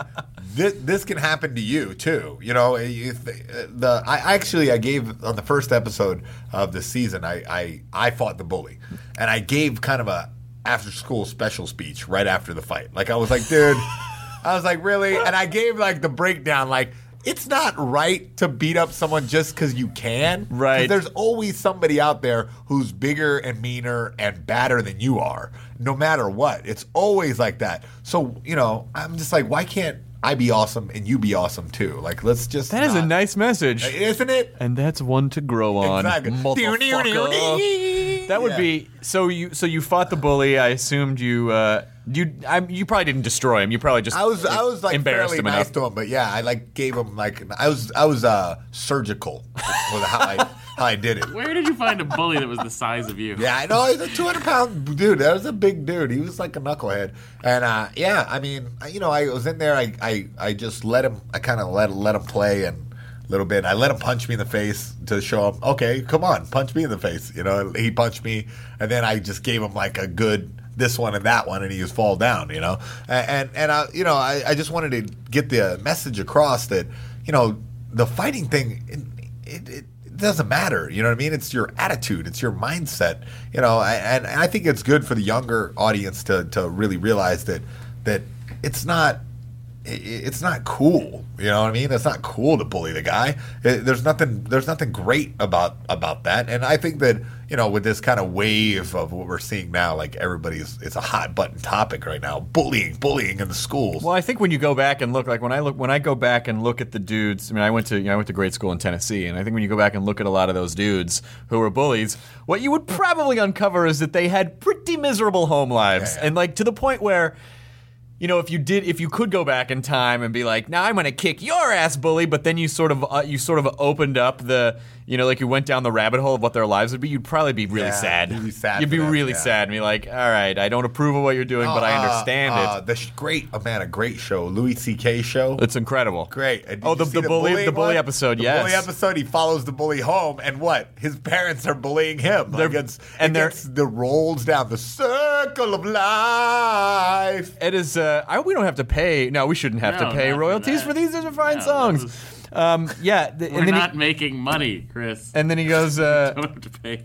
this this can happen to you too. You know, eh, you th- eh, the I actually I gave on the first episode of the season I I I fought the bully, and I gave kind of a after school special speech right after the fight. Like I was like, dude, I was like, really, and I gave like the breakdown like. It's not right to beat up someone just because you can. Right. There's always somebody out there who's bigger and meaner and badder than you are, no matter what. It's always like that. So, you know, I'm just like, why can't I be awesome and you be awesome too? Like, let's just. that is a nice message. Isn't it? And that's one to grow on. Exactly. motherfucker. That would Yeah. be so. You so you fought the bully. I assumed you uh, you I, you probably didn't destroy him. You probably just I was I was like embarrassed fairly him nice enough. to him, but yeah, I like gave him like I was I was uh surgical with how I I did it. Where did you find a bully that was the size of you? Yeah, I know he's a 200 pound dude. That was a big dude. He was like a knucklehead. And uh, yeah, I mean, you know, I was in there. I I, I just let him. I kind of let let him play and a little bit. I let him punch me in the face to show him, okay, come on, punch me in the face. You know, he punched me, and then I just gave him like a good this one and that one, and he just fall down. You know, and and, I, you know, I, I just wanted to get the message across that you know the fighting thing. It, it, doesn't matter. You know what I mean? It's your attitude, it's your mindset. You know, and, and I think it's good for the younger audience to to really realize that that it's not it's not cool. You know what I mean? It's not cool to bully the guy. There's nothing. There's nothing great about about that. And I think that you know, with this kind of wave of what we're seeing now, like everybody's, it's a hot button topic right now. Bullying, bullying in the schools. Well, I think when you go back and look, like when I look, when I go back and look at the dudes. I mean, I went to you know, I went to grade school in Tennessee, and I think when you go back and look at a lot of those dudes who were bullies, what you would probably uncover is that they had pretty miserable home lives, Yeah. and like to the point where. You know, if you did, if you could go back in time and be like, "Now I'm going to kick your ass, bully," but then you sort of, uh, you sort of opened up the, you know, like you went down the rabbit hole of what their lives would be. You'd probably be really Yeah, sad. you'd be sad You'd be them, really yeah. sad and be like, "All right, I don't approve of what you're doing, but I Uh, understand uh, it." The sh- great, oh man, a great show, Louis C.K. show. It's incredible. Great. Oh, you the- the bully- the bully one? episode, The yes. bully episode. He follows the bully home, and what? His parents are bullying him. They're- Like it's, and it they're- the rolls down the circle of life. It is. Uh, I, we don't have to pay. No, we shouldn't have No, to pay not for royalties for these. These are fine No, songs. Um, yeah, th- We're and then not he, making money, Chris. and then he goes. Uh, don't have to pay.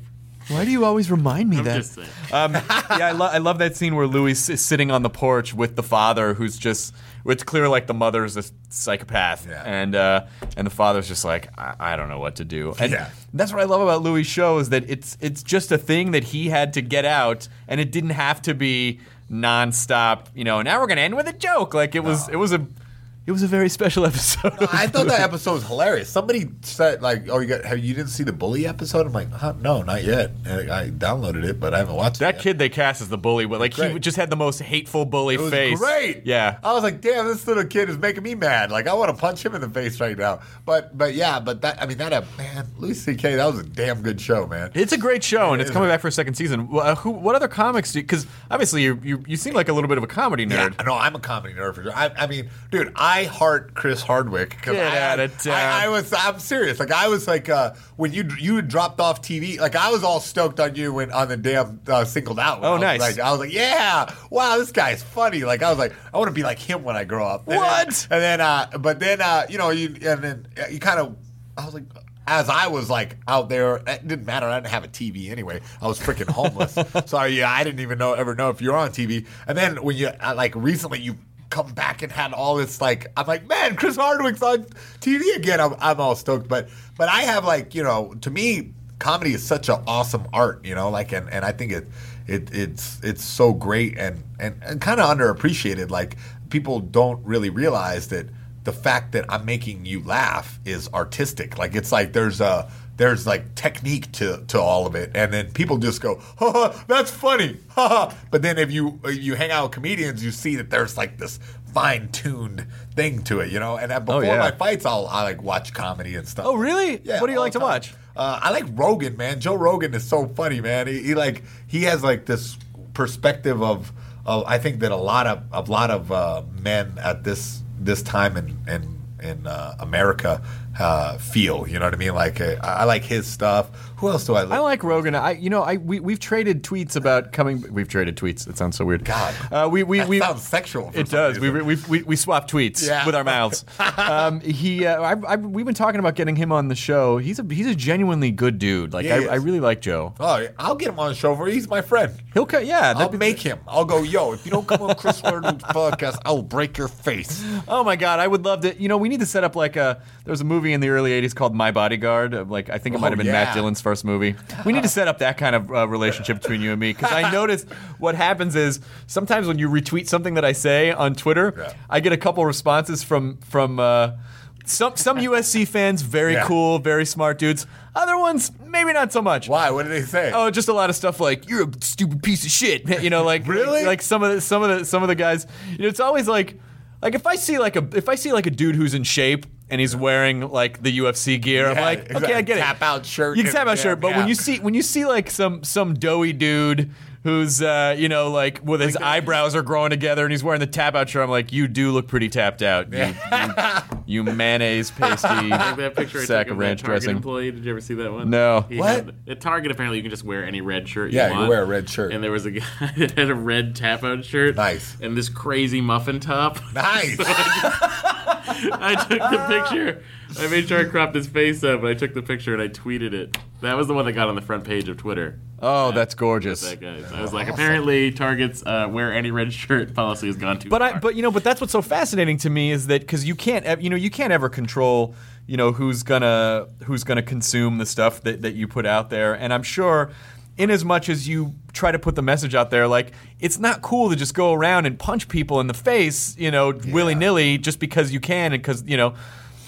Why do you always remind me I'm that? just. Um, yeah, I, lo- I love that scene where Louis is sitting on the porch with the father, who's just. It's clear like the mother's a psychopath, Yeah. and uh, and the father's just like I, I don't know what to do. And Yeah. that's what I love about Louis' show is that it's it's just a thing that he had to get out, and it didn't have to be nonstop. You know, now we're gonna end with a joke. Like it was it was a it was a very special episode. I thought that episode was hilarious. Somebody said like, "Oh, you got? Have you didn't see the bully episode?" I'm like, huh, "No, not yet." And I downloaded it, but I haven't watched it. That kid they cast as the bully, but like he just had the most hateful bully It was face. great. Yeah. I was like, damn, this little kid is making me mad. Like, I want to punch him in the face right now. But, but yeah, but that, I mean, that, uh, man, Louis C.K., that was a damn good show, man. It's a great show, and it's coming back for a second season. Uh, who, what other comics do? Because obviously you, you you seem like a little bit of a comedy nerd. Yeah, no, I'm a comedy nerd for sure. I, I mean, dude, I heart Chris Hardwick. Get I, outta town. I, I was, I'm serious. Like, I was like, uh, when you you had dropped off TV, like, I was all stoked on you when on the damn uh, singled out. Oh, I was nice. Like, I was like, yeah, wow, this guy's funny. Like, I was like, I want to be like him when I grow up. And What? Then, and then, uh, but then, uh, you know, you and then uh, you kind of, I was like. As I was like out there, it didn't matter. I didn't have a TV anyway. I was freaking homeless, so yeah, I didn't even know ever know if you're on TV. And then when you uh, like recently, you come back and had all this like I'm like, man, Chris Hardwick's on TV again. I'm, I'm all stoked, but but I have like you know, to me, comedy is such an awesome art, you know, like and, and I think it it it's it's so great and and, and kind of underappreciated. Like people don't really realize that the fact that I'm making you laugh is artistic. Like it's like there's a there's like technique to, to all of it, and then people just go, ha, ha that's funny, ha, ha. But then if you if you hang out with comedians, you see that there's like this fine tuned thing to it, you know. And uh, before yeah. my fights, I'll I like watch comedy and stuff. Oh, really? Yeah. What do you like to time. watch? Uh, I like Rogan, man. Joe Rogan is so funny, man. He, he like he has like this perspective of, of I think that a lot of a lot of uh, men at this this time in in in uh, America uh, feel. You know what I mean? Like uh, I, like his stuff. Who else do I like? I like Rogan. I you know I we we've traded tweets about coming. We've traded tweets. It sounds so weird. God. uh, we we That we sounds sexual. It does. We, we, we, we swap tweets Yeah. with our mouths. um, he, uh, I, I, we've been talking about getting him on the show. He's a he's a genuinely good dude. Like I. I really like Joe. Oh, I'll get him on the show for. He's my friend. He'll cut. Yeah, I'll be- make him. I'll go, yo, if you don't come on Chris Hardwick's podcast, I will break your face. Oh my god, I would love to. You know, we need to set up like a. There was a movie in the early '80s called My Bodyguard. Like I think it might Oh, have been yeah. Matt Dillon's first movie. We need to set up that kind of uh, relationship between you and me because I notice what happens is sometimes when you retweet something that I say on Twitter, Yeah. I get a couple responses from from. Uh, some some UFC fans, very Yeah. cool, very smart dudes. Other ones, maybe not so much. Why? What do they say? Oh, just a lot of stuff like you're a stupid piece of shit. You know, like Really? like some of the some of the some of the guys. You know, it's always like like if I see like a if I see like a dude who's in shape and he's wearing like the UFC gear, I'm Yeah, like, exactly. okay, I get it. Tap out shirt You can tap out yeah, shirt, but when you see when you see like some some doughy dude. Who's uh, you know like with his eyebrows are growing together and he's wearing the tap out shirt? I'm like, you do look pretty tapped out. You, you, you mayonnaise pasty that picture I sack took of of that ranch Target dressing. employee. Did you ever see that one? No. He What? had- at Target, apparently, you can just wear any red shirt you Yeah, you want. wear a red shirt. And there was a guy that had a red tap-out shirt. Nice. And this crazy muffin top. Nice. I took the picture. I made sure I cropped his face up, and I took the picture and I tweeted it. That was the one that got on the front page of Twitter. Oh, that's gorgeous. That guy. I was like, apparently Target's uh, wear any red shirt policy has gone too But far. I, but you know, but that's what's so fascinating to me is that because you can't, ev- you know, you can't ever control, you know, who's gonna who's gonna consume the stuff that that you put out there, and I'm sure. In as much as you try to put the message out there, like it's not cool to just go around and punch people in the face, you know, willy nilly, just because you can, and because you know,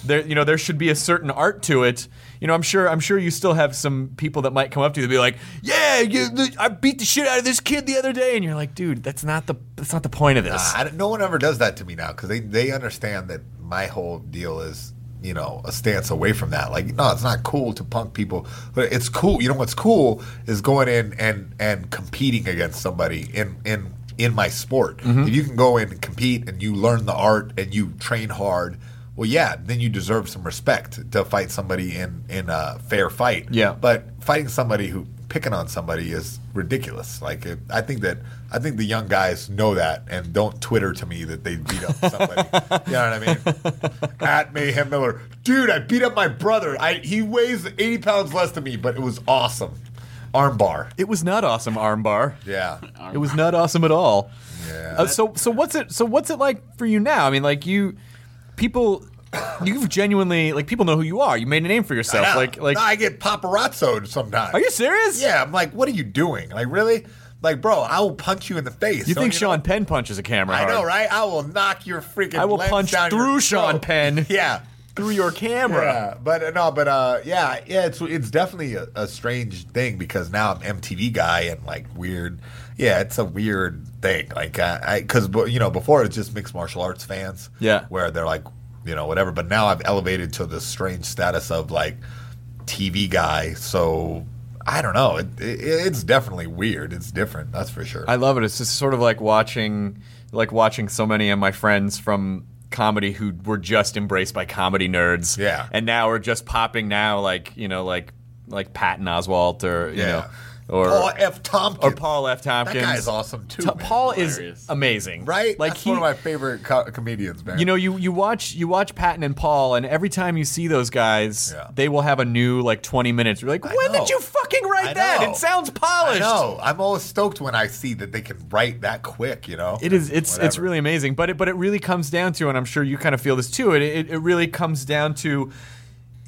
there, you know, there should be a certain art to it. You know, I'm sure, I'm sure you still have some people that might come up to you and be like, "Yeah, you, I beat the shit out of this kid the other day," and you're like, "Dude, that's not the, that's not the point of this." I no one ever does that to me now because they, they understand that my whole deal is you know a stance away from that. Like, no, it's not cool to punk people, but it's cool. You know what's cool is going in and and competing against somebody in in in my sport. Mm-hmm. If you can go in and compete and you learn the art and you train hard. Well, yeah, then you deserve some respect to fight somebody in in a fair fight. Yeah. but fighting somebody who picking on somebody is ridiculous. Like it, I think that I think the young guys know that and don't Twitter to me that they beat up somebody. you know what I mean? At Mayhem Miller, dude, I beat up my brother. I he weighs eighty pounds less than me, but it was awesome. Armbar. It was not awesome, armbar. Yeah. It was not awesome at all. Yeah. Uh, so so what's it so what's it like for you now? I mean, like you people you've genuinely like people know who you are. You made a name for yourself. Like like I get paparazzoed sometimes. Are you serious? Yeah, I'm like, what are you doing? Like, really? Like, bro, I will punch you in the face. You think know? Sean Penn punches a camera I hard? know, right? I will knock your freaking. I will punch through Sean. Penn. Yeah. Through your camera. Yeah, but no, but uh, yeah, yeah, it's it's definitely a, a strange thing because now I'm MTV guy and like weird. Yeah, it's a weird thing. Like, I because you know before it's just mixed martial arts fans. Yeah. where they're like, you know, whatever. But now I've elevated to the strange status of like TV guy. So I don't know. It, it, it's definitely weird. It's different. That's for sure. I love it. It's just sort of like watching like watching so many of my friends from comedy who were just embraced by comedy nerds. Yeah. And now are just popping now like, you know, like like Patton Oswalt or you Yeah. know or Paul F. Tompkins. or Paul F. Tompkins. That guy's awesome too. Ta- Paul Hilarious. is amazing. right? Like That's he, one of my favorite co- comedians, man. You know, you, you watch you watch Patton and Paul, and every time you see those guys, Yeah. they will have a new like twenty minutes. You're like, I when did you fucking write I that? know. It sounds I polished. know. I'm always stoked when I see that they can write that quick. You know, It is. It's it's really amazing. But it but it really comes down to, and I'm sure you kind of feel this too. It it, it really comes down to.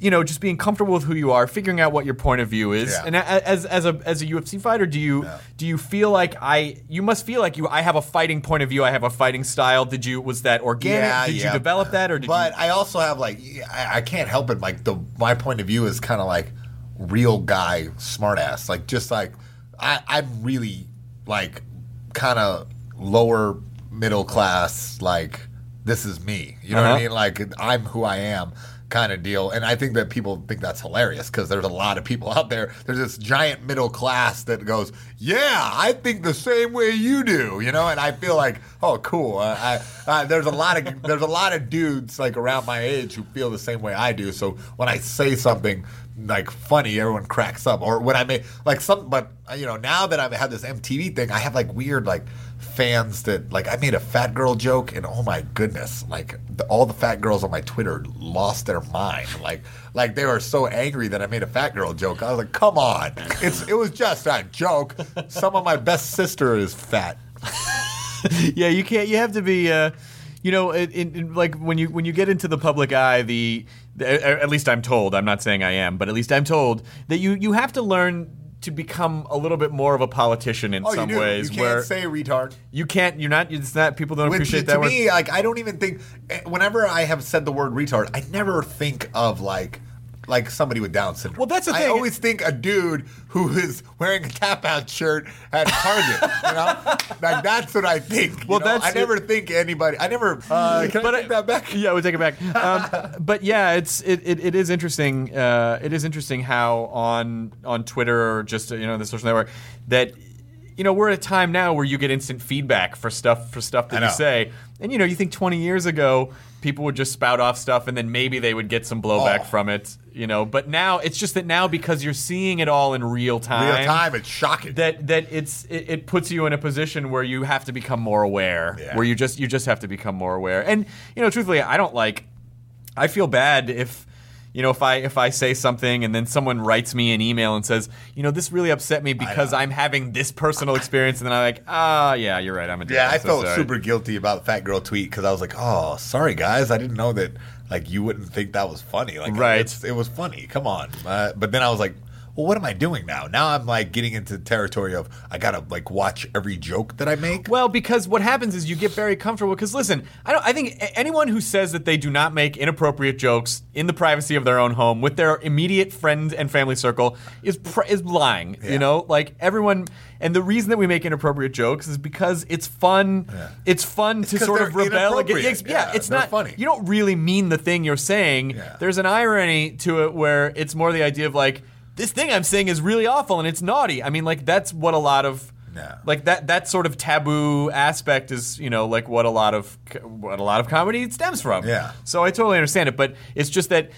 You know, just being comfortable with who you are, figuring out what your point of view is, Yeah. and as as a as a UFC fighter, do you do you feel like I? You must feel like you. I have a fighting point of view. I have a fighting style. Did you? Was that organic? Yeah, did you develop that, or did but you? I also have like I, I can't help it. Like the my point of view is kind of like real guy smartass. Like just like I I'm really like kind of lower middle class. Like this is me. You know what Uh-huh. I mean? Like I'm who I am. Kind of deal, and I think that people think that's hilarious because there's a lot of people out there. There's this giant middle class that goes, "Yeah, I think the same way you do," you know. And I feel like, oh, cool. I, there's a lot of there's a lot of dudes like around my age who feel the same way I do. So when I say something like funny, everyone cracks up. Or when I make like some, but you know, now that I've had this MTV thing, I have like weird like fans that like I made a fat girl joke, and oh my goodness, like the, all the fat girls on my Twitter lost their mind. Like like they were so angry that I made a fat girl joke. I was like, come on, it's it was just a joke. Some of my best sister is fat. yeah, you can't. You have to be. Uh, you know, like when you when you get into the public eye, the at least I'm told. I'm not saying I am, but at least I'm told that you you have to learn to become a little bit more of a politician in Oh, some you do. ways. you can't where say retard. you can't. You're not. It's not. People don't Which, appreciate to that word. me, like I don't even think. eh, Whenever I have said the word retard, I never think of like like somebody with Down syndrome. Well, that's the thing. I always think a dude who is wearing a tap out shirt at Target. you know, like that's what I think. Well, know? that's I never it. think anybody. I never. Uh, can I take that back? Yeah, we take it back. Um, but yeah, it's it, it, it is interesting. Uh, it is interesting how on on Twitter or just you know the social network that you know we're at a time now where you get instant feedback for stuff for stuff that you say, and you know you think 20 years ago people would just spout off stuff and then maybe they would get some blowback Oh. from it, you know. But now it's just that now because you're seeing it all in real time, Real time, it's shocking. that that it's it, it puts you in a position where you have to become more aware Yeah. where you just you just have to become more aware and you know truthfully i don't like I feel bad if you know if I if I say something and then someone writes me an email and says, you know, this really upset me because I'm having this personal experience, and then I'm like, ah, yeah, you're right, I'm a. Yeah, I so felt sorry." super guilty about the fat girl tweet because I was like, "Oh, sorry guys, I didn't know that. Like, you wouldn't think that was funny. Like, Right. it's- it was funny. Come on." Uh, but then I was like, "Well, what am I doing now? Now I'm like getting into the territory of I gotta like watch every joke that I make. Well, because what happens is you get very comfortable. Because listen, I don't. I think anyone who says that they do not make inappropriate jokes in the privacy of their own home with their immediate friend and family circle is pr- is lying. Yeah. You know, like everyone. And the reason that we make inappropriate jokes is because it's fun. It's fun to sort of rebel against. Yeah, Yeah, it's not funny. You don't really mean the thing you're saying. Yeah. There's an irony to it where it's more the idea of like this thing I'm saying is really awful and it's naughty. I mean, like that's what a lot of Yeah. like that that sort of taboo aspect is you know like what a lot of what a lot of comedy stems from. Yeah. So I totally understand it, but it's just that.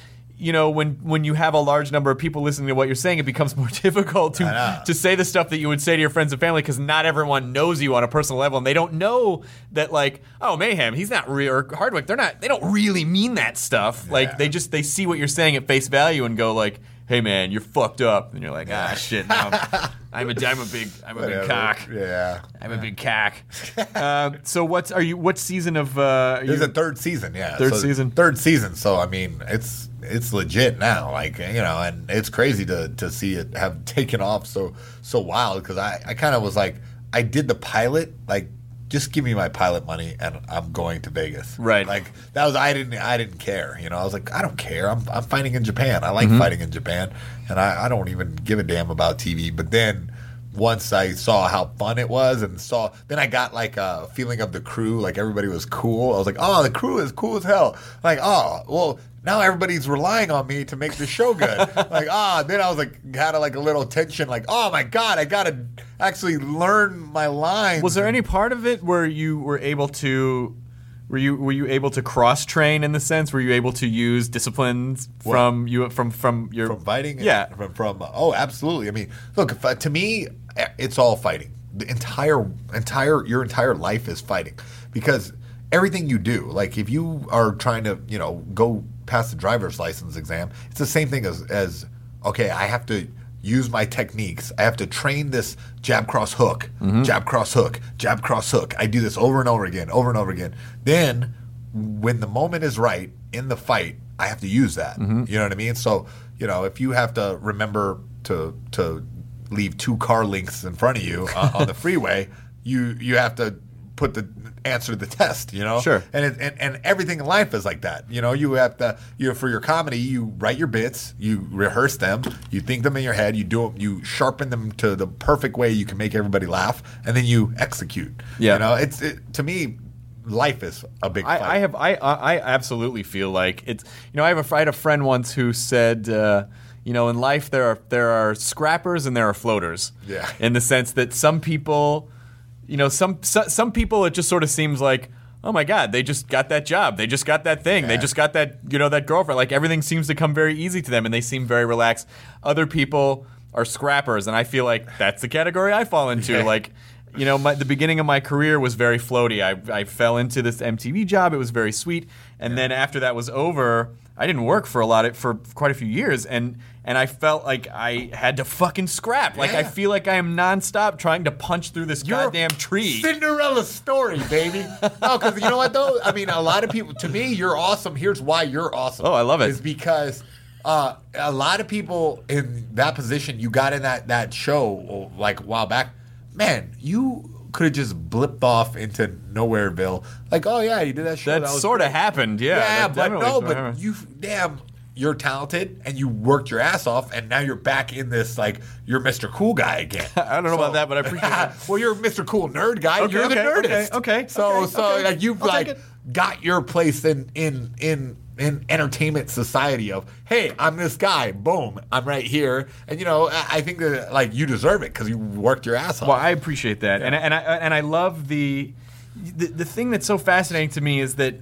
You know, when when you have a large number of people listening to what you're saying, it becomes more difficult to to say the stuff that you would say to your friends and family because not everyone knows you on a personal level, and they don't know that like, oh, mayhem, he's not real or Hardwick, they're not, they don't really mean that stuff. Like they just they see what you're saying at face value and go like, hey man, you're fucked up, and you're like, ah shit, no, I'm a I'm a big I'm a big cock. Yeah. I'm a big cack. uh, so what's are you? What season of? Uh, are There's you, a third season, yeah. Third So, season. Third season. So I mean, it's it's legit now. Like you know, and it's crazy to to see it have taken off so so wild because I I kind of was like I did the pilot like. Just give me my pilot money, and I'm going to Vegas. Right. Like that was I didn't I didn't care. You know, I was like I don't care. I'm I'm fighting in Japan. I like Mm-hmm. fighting in Japan, and I, I don't even give a damn about TV. But then once I saw how fun it was and saw, then I got like a feeling of the crew, like everybody was cool. I was like, oh, the crew is cool as hell. Like, oh, well, now everybody's relying on me to make the show good. like, ah, then I was like, had a, like a little tension, like, oh my god, I gotta actually learn my lines. was there any part of it where you were able to? Were you were you able to cross train in the sense? Were you able to use disciplines from you from from your from fighting? Yeah, from, from oh, absolutely. I mean, look, if, uh, to me, eh, it's all fighting. The entire entire your entire life is fighting because everything you do, like if you are trying to, you know, go pass the driver's license exam, it's the same thing as as okay, I have to use my techniques. I have to train this jab cross hook, jab cross hook, jab cross hook. I do this over and over again, over and over again. Then when the moment is right in the fight, I have to use that. You know what I mean? So, you know, if you have to remember to to leave two car lengths in front of you uh, on the freeway, you you have to put the answer to the test, you know? Sure. And, it, and and everything in life is like that. You know, you have to you for your comedy, you write your bits, you rehearse them, you think them in your head, you do them, you sharpen them to the perfect way you can make everybody laugh, and then you execute. Yeah. You know, it's it, to me, life is a big fight. I, I have I I absolutely feel like it's you know I have a I had a friend once who said uh, you know in life there are there are scrappers and there are floaters Yeah. in the sense that some people you know some so, some people it just sort of seems like oh my god they just got that job. They just got that thing. They just got that you know that girlfriend. Like everything seems to come very easy to them and they seem very relaxed. Other people are scrappers and I feel like that's the category I fall into. Yeah. like you know, my, the beginning of my career was very floaty. I, I fell into this MTV job. It was very sweet, and then after that was over, I didn't work for a lot of, for quite a few years, and and I felt like I had to fucking scrap. Like I feel like I am nonstop trying to punch through this You're goddamn tree. Cinderella story, baby. no, because you know what though? I mean, a lot of people. To me, you're awesome. Here's why you're awesome. Oh, I love it. Is because uh, a lot of people in that position, you got in that that show like a while back. Man, you could have just blipped off into Nowhereville. Like, oh yeah, you did that show. that was sort of happened. Yeah, Yeah, that but no, but happened. you damn. You're talented and you worked your ass off, and now you're back in this like you're Mr. Cool Guy again. I don't know about that, but I appreciate it. well, you're Mr. Cool Nerd Guy. Okay, you're the okay, nerdist. okay, okay, So so like you've I'll like got your place in in in in entertainment society of hey I'm this guy boom I'm right here and you know I, I think that like you deserve it because you worked your ass off. Well, I appreciate that, and and I uh, and I love the, the the thing that's so fascinating to me is that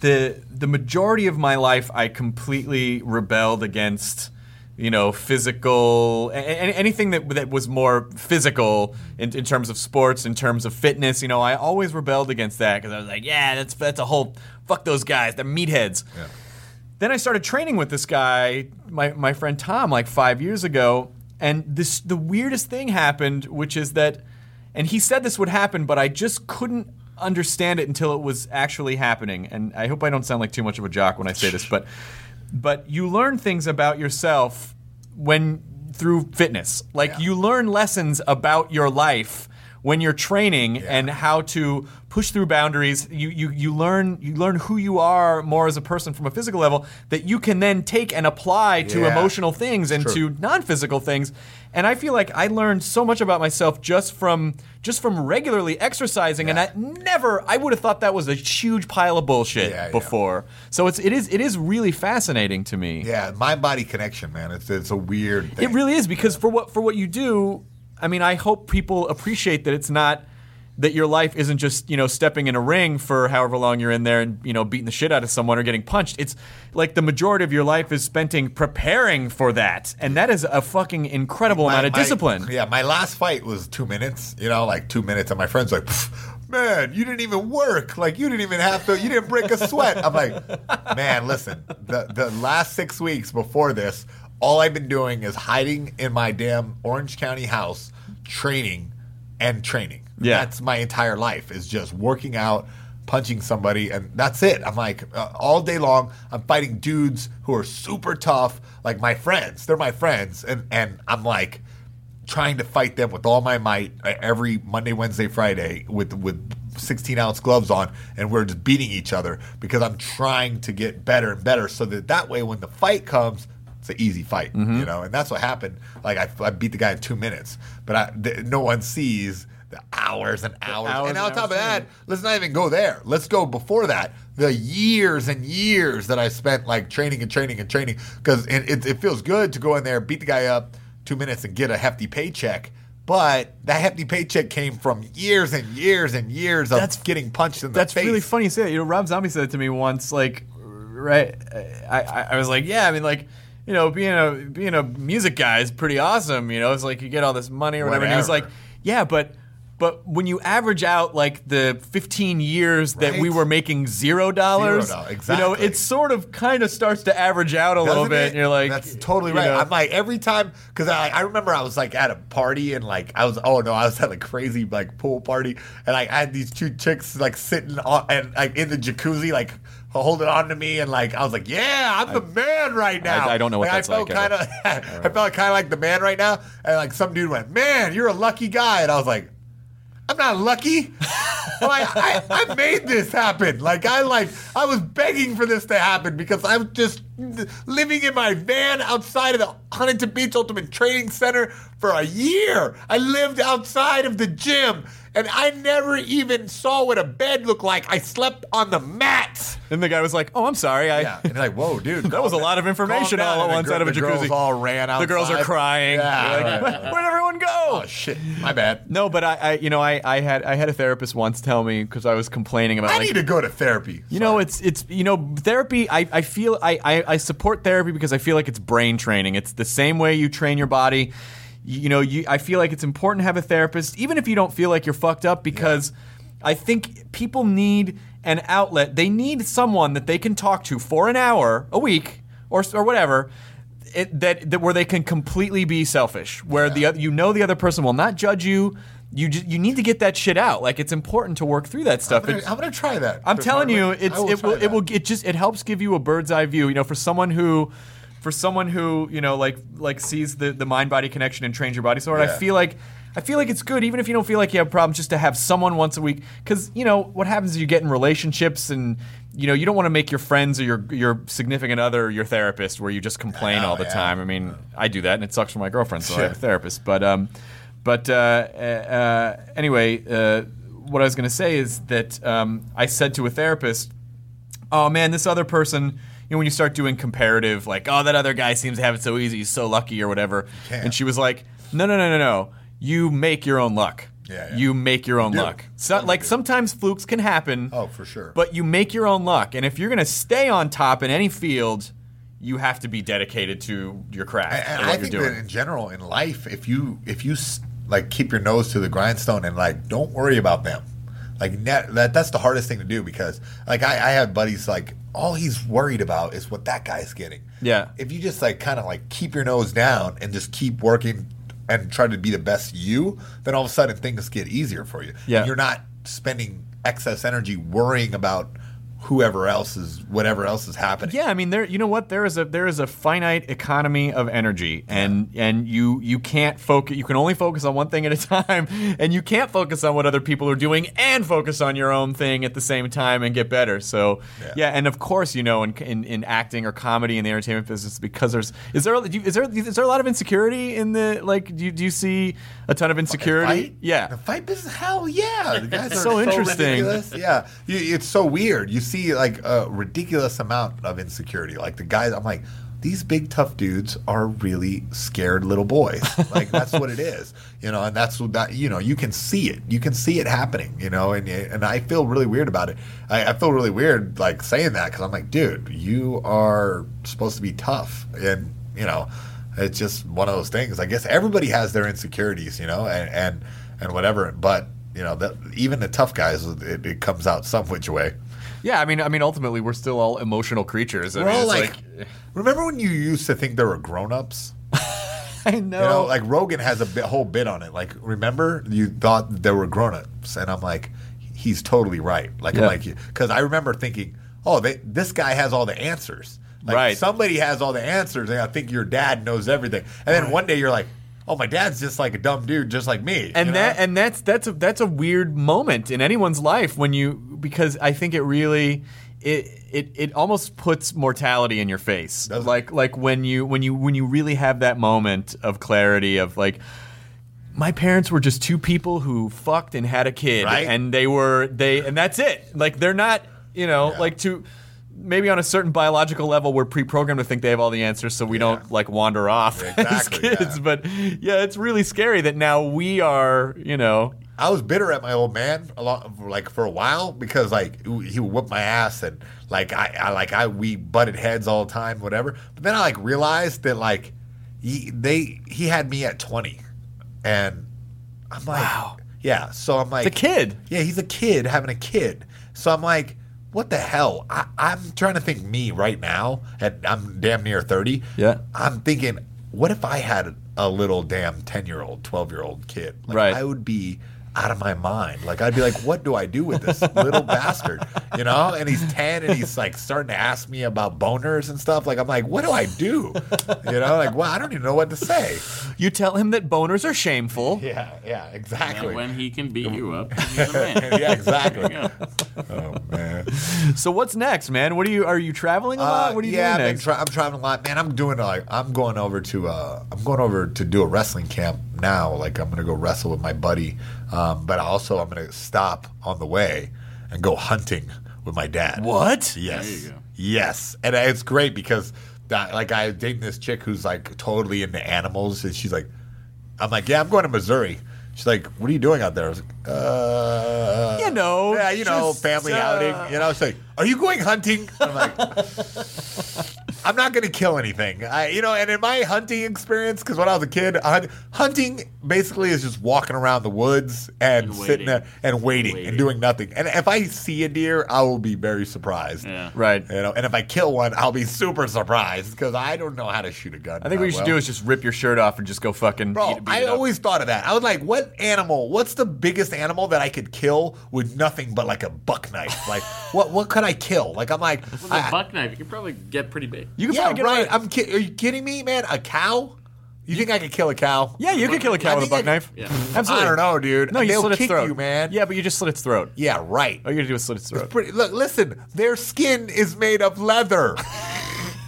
the the majority of my life I completely rebelled against. You know, physical, anything that that was more physical in, in terms of sports, in terms of fitness. You know, I always rebelled against that because I was like, yeah, that's that's a whole fuck those guys, they're meatheads. then I started training with this guy, my my friend Tom, like five years ago, and this the weirdest thing happened, which is that, and he said this would happen, but I just couldn't understand it until it was actually happening. And I hope I don't sound like too much of a jock when I say this, but but you learn things about yourself when through fitness. Like Yeah. you learn lessons about your life when you're training and how to push through boundaries. You, you you learn you learn who you are more as a person from a physical level that you can then take and apply to Yeah. emotional things and True. to non-physical things. And I feel like I learned so much about myself just from just from regularly exercising and I never I would have thought that was a huge pile of bullshit Yeah, yeah. before. So it's it is it is really fascinating to me. Yeah, mind body connection, man. It's it's a weird thing. It really is because for what for what you do, I mean, I hope people appreciate that it's not that your life isn't just you know stepping in a ring for however long you're in there and you know beating the shit out of someone or getting punched. It's like the majority of your life is spent in preparing for that, and that is a fucking incredible amount of My- discipline. Yeah, my last fight was two minutes. You know, like two minutes, and my friend's like, "Pff, "Man, you didn't even work. Like you didn't even have to. You didn't break a sweat." I'm like, "Man, listen. The the last six weeks before this, all I've been doing is hiding in my damn Orange County house, training and training. Yeah. that's my entire life is just working out." Punching somebody, and that's it. I'm like, uh, all day long, I'm fighting dudes who are super tough, like my friends. They're my friends. And, and I'm like, trying to fight them with all my might every Monday, Wednesday, Friday with with 16 ounce gloves on, and we're just beating each other because I'm trying to get better and better, so that that way when the fight comes. It's an easy fight, Mm-hmm. you know, and that's what happened. Like I, I beat the guy in two minutes, but I, th- no one sees the hours and hours. hours and on top of that, let's not even go there. Let's go before that. The years and years that I spent like training and training and training because it, it, it feels good to go in there, beat the guy up two minutes and get a hefty paycheck. But that hefty paycheck came from years and years and years of That's- getting punched in the That's face. That's really funny you say that. You know, Rob Zombie said it to me once. Like, right? I, I, I was like, yeah. I mean, like, you know, being a being a music guy is pretty awesome. You know, it's like you get all this money or whatever. And he was like, yeah, but. But when you average out like the 15 years that we were making zero dollars, Zero dollars, you know, it sort of kind of starts to average out a little Doesn't bit. it? And you're like, that's totally right. know, I'm like every time because I, I remember I was like at a party and like I was oh no I was at a crazy like pool party and like I had these two chicks like sitting on and like in the jacuzzi like holding on to me and like I was like yeah I'm the man right now. I don't know what that's I felt like kind of I felt kind of like the man right now and like some dude went man you're a lucky guy and I was like. I'm not lucky. like, I, I made this happen. Like I like I was begging for this to happen because I was just living in my van outside of the Huntington Beach Ultimate Training Center for a year. I lived outside of the gym and I never even saw what a bed looked like. I slept on the mats. and the guy was like, "Oh, I'm sorry, I." Yeah, and like, whoa, dude, That was a lot of information all at once out of a the jacuzzi. Girls all ran out. The girls are crying. Yeah, like, right. Where'd everyone go? Oh shit, my bad. No, but I, I you know, I, I had I had a therapist once tell me because I was complaining about I like need to go to therapy. you know it's it's you know therapy. I, I feel I, I I support therapy because I feel like it's brain training. It's the same way you train your body. You, know, you I feel like it's important to have a therapist, even if you don't feel like you're fucked up, because I think people need an outlet. They need someone that they can talk to for an hour a week or or whatever. It, that, that where they can completely be selfish, where the oth- you know the other person will not judge you. You just, you need to get that shit out. Like it's important to work through that stuff. I'm gonna, I'm gonna try that. I'm telling you, it's I it will it will it just it helps give you a bird's eye view. You know, for someone who for someone who you know like like sees the the mind body connection and trains your body so hard. I feel like. I feel like it's good, even if you don't feel like you have problems, just to have someone once a week. Because you know what happens is you get in relationships, and you know you don't want to make your friends or your your significant other your therapist, where you just complain Oh, all the yeah. time. I mean, I do that, and it sucks for my girlfriend, so I have a therapist. But um, but uh, uh, uh, anyway, uh, what I was going to say is that um, I said to a therapist, "Oh man, this other person." Know, when you start doing comparative, like, "Oh, that other guy seems to have it so easy, he's so lucky," or whatever, and she was like, "No, no, no, no, no. You make your own luck. Yeah, yeah. You make your own do. luck. So, Totally like do. sometimes flukes can happen. Oh, for sure. But you make your own luck, and if you're going to stay on top in any field, you have to be dedicated to your craft And, and and what I you're think doing. that in general in life, if you if you s- like keep your nose to the grindstone and like don't worry about them, like net, that that's the hardest thing to do because like I, I have buddies like all he's worried about is what that guy's getting. Yeah. If you just like kind of like keep your nose down and just keep working and try to be the best you, then all of a sudden things get easier for you. Yeah. And you're not spending excess energy worrying about whoever else is whatever else is happening. Yeah, I mean, there. You know what? There is a there is a finite economy of energy, and and you you can't focus. You can only focus on one thing at a time, and you can't focus on what other people are doing and focus on your own thing at the same time and get better. So yeah, and of course, you know, in, in in acting or comedy in the entertainment business, because there's is there is there is there a lot of insecurity in the like? Do you, do you see a ton of insecurity? Fight? Yeah. The fight business? Hell yeah. The guys are So interesting. ridiculous. Yeah. You, it's so weird. You see like a ridiculous amount of insecurity. Like the guys, I'm like, these big tough dudes are really scared little boys. Like that's what it is, you know. And that's what that you know you can see it. You can see it happening, you know. And and I feel really weird about it. I, I feel really weird like saying that because I'm like, dude, you are supposed to be tough, and you know, it's just one of those things. I guess everybody has their insecurities, you know, and and, and whatever. But you know, that even the tough guys, it, it comes out some which way. Yeah, I mean, I mean, ultimately, we're still all emotional creatures. I We're mean, all it's like, remember when you used to think there were grown-ups? I know. You know, like Rogan has a bit, whole bit on it. Like, remember you thought there were grown-ups, and I'm like, he's totally right. Like, Yeah. I'm like, because I remember thinking, oh, they, this guy has all the answers. Like, Right. Somebody has all the answers, and I think your dad knows everything. And then one day you're like, oh, my dad's just like a dumb dude, just like me. and you know? that and that's that's a that's a weird moment in anyone's life when you because I think it really it it, it almost puts mortality in your face. Does it? Like like when you when you when you really have that moment of clarity of like my parents were just two people who fucked and had a kid Right. and they were they and that's it. Like they're not, you know, Yeah. like to maybe on a certain biological level we're pre-programmed to think they have all the answers so we don't like wander off as kids yeah. but yeah it's really scary that now we are you know I was bitter at my old man a lot, like for a while because like he would whip my ass and like I, I like I we butted heads all the time, whatever. But then I like realized that like he, they he had me at twenty, and I'm like, Wow. yeah. So I'm like, the kid yeah, he's a kid having a kid. So I'm like, what the hell? I, I'm trying to think me right now. At I'm damn near thirty. Yeah. I'm thinking, what if I had a little damn ten year old, twelve year old kid? Like, Right. I would be out of my mind. Like I'd be like, what do I do with this little bastard? You know? And he's ten and he's like starting to ask me about boners and stuff. Like I'm like, what do I do? You know? Like, well, I don't even know what to say. you tell him that boners are shameful Yeah, yeah, And exactly. when he can beat you up, he's a man. yeah, exactly. Oh man. so what's next man what are you are you traveling a lot Uh, what are you yeah, doing I've been next tra- I'm traveling a lot, man. I'm doing like I'm going over to uh, I'm going over to do a wrestling camp now. Like I'm gonna go wrestle with my buddy, um, but also I'm gonna stop on the way and go hunting with my dad. what Yes, There you go. yes, and it's great because that, like I was dating this chick who's like totally into animals, and she's like, I'm like, yeah, I'm going to Missouri. She's like, what are you doing out there? I was like, uh, You know, yeah, you know, just, family uh, outing. You know, she's like, are you going hunting? I'm like, I'm not going to kill anything. I, you know, and in my hunting experience, because when I was a kid, hunt, hunting basically is just walking around the woods and, And sitting there and waiting, Waiting. and doing nothing. And if I see a deer, I will be very surprised. Yeah. right You know, and if I kill one, I'll be super surprised because I don't know how to shoot a gun. i think what you should do is just rip your shirt off and just go fucking Bro, eat, beat I it up. always thought of that. I was like, what animal? What's the biggest animal that I could kill with nothing but like a buck knife? Like, what what could I kill? Like, I'm like, With I- a buck knife, you could probably get pretty big. You can yeah, probably get right. away- I'm ki- Are you kidding me, man? A cow? You think I could kill a cow? yeah you could kill a cow I with a buck I- knife Yeah. absolutely I don't know, dude. no you They'll slit its kick throat you, man. yeah but you just slit its throat Yeah, right. all you gotta do is slit its throat Pretty, look, listen. Their skin is made of leather.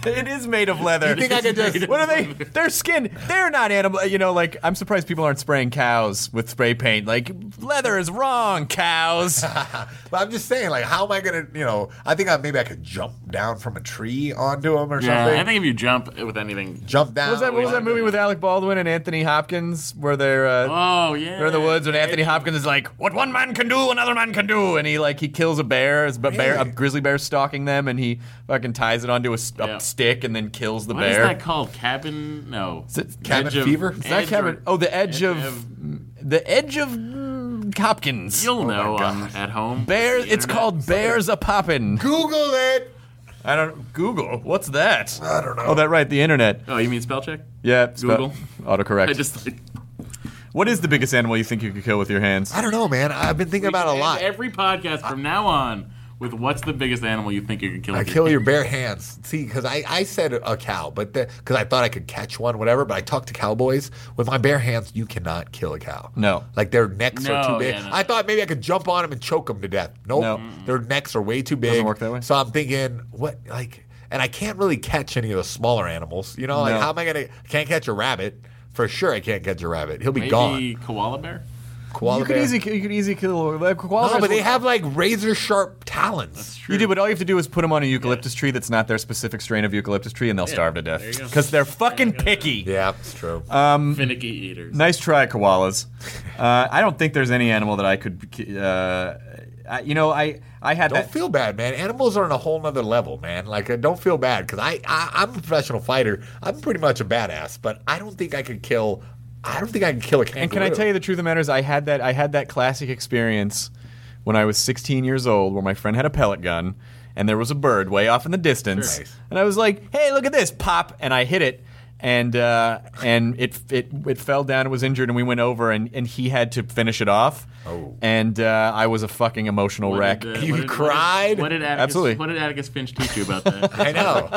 It is made of leather. You think I could just- What are they? Their skin. They're not animal. You know, like I'm surprised people aren't spraying cows with spray paint. Like leather is wrong, cows. but I'm just saying, like, how am I gonna? You know, I think I, maybe I could jump down from a tree onto them or Yeah, something. I think if you jump with anything. jump down. What was that? What was that movie with Alec Baldwin and Anthony Hopkins where they're uh, Oh yeah. they're in the woods when Anthony Hopkins is like, "What one man can do, another man can do," and he like he kills a bear, a bear, a grizzly bear stalking them, and he fucking ties it onto a. Yeah. Stick and then kills the bear. What is that called? Cabin? No. Is it Cabin Edge of- Fever? Is that Edge Kevin? or- Oh, the edge, Edge of, of- the edge of Hopkins. You'll oh my know um, God. on, at home. Bear. The It's called Bears a Poppin'. Google it. I don't Google. What's that? I don't know. Oh, that right, the internet. Oh, you mean spell check? Yeah, spe- Google? autocorrect. I just like. what is the biggest animal you think you could kill with your hands? I don't know, man. I've been thinking about a lot. Every podcast from now on with what's the biggest animal you think you can kill? I with kill your bare hands. See, because I, I said a cow, but because I thought I could catch one, whatever. But I talked to cowboys. With my bare hands, you cannot kill a cow. No. like their necks are too big. yeah, no. I thought maybe I could jump on them and choke them to death. Nope, No. their necks are way too big. Doesn't work that way. So I'm thinking, what like, and I can't really catch any of the smaller animals. You know, like No. how am I gonna? I can't catch a rabbit. For sure, I can't catch a rabbit. He'll be gone. Maybe gone. koala bear. Koala you could bear? easy you could easy kill like, koala No, bears but they will- have like razor sharp talons. You do, but all you have to do is put them on a eucalyptus tree that's not their specific strain of eucalyptus tree, and they'll starve to there you death go. because they're fucking picky. Yeah, it's true. Finicky eaters. Nice try, koalas. Uh, I don't think there's any animal that I could. Uh, I, you know, I I had Don't that. feel bad, man. Animals are on a whole nother level, man. Like, uh, don't feel bad because I, I, I'm a professional fighter. I'm pretty much a badass, but I don't think I could kill. I don't think I can kill a kangaroo. and can I tell you the truth of the matter is, I had that. I had that classic experience when I was 16 years old, where my friend had a pellet gun, and there was a bird way off in the distance, Nice. and I was like, "Hey, look at this!" Pop, and I hit it. And uh, and it, it it fell down and was injured and we went over and, and he had to finish it off. Oh. And uh, I was a fucking emotional What wreck. did, uh, You what did- cried? What did, Atticus, Absolutely. What did Atticus Finch teach you about that? I know.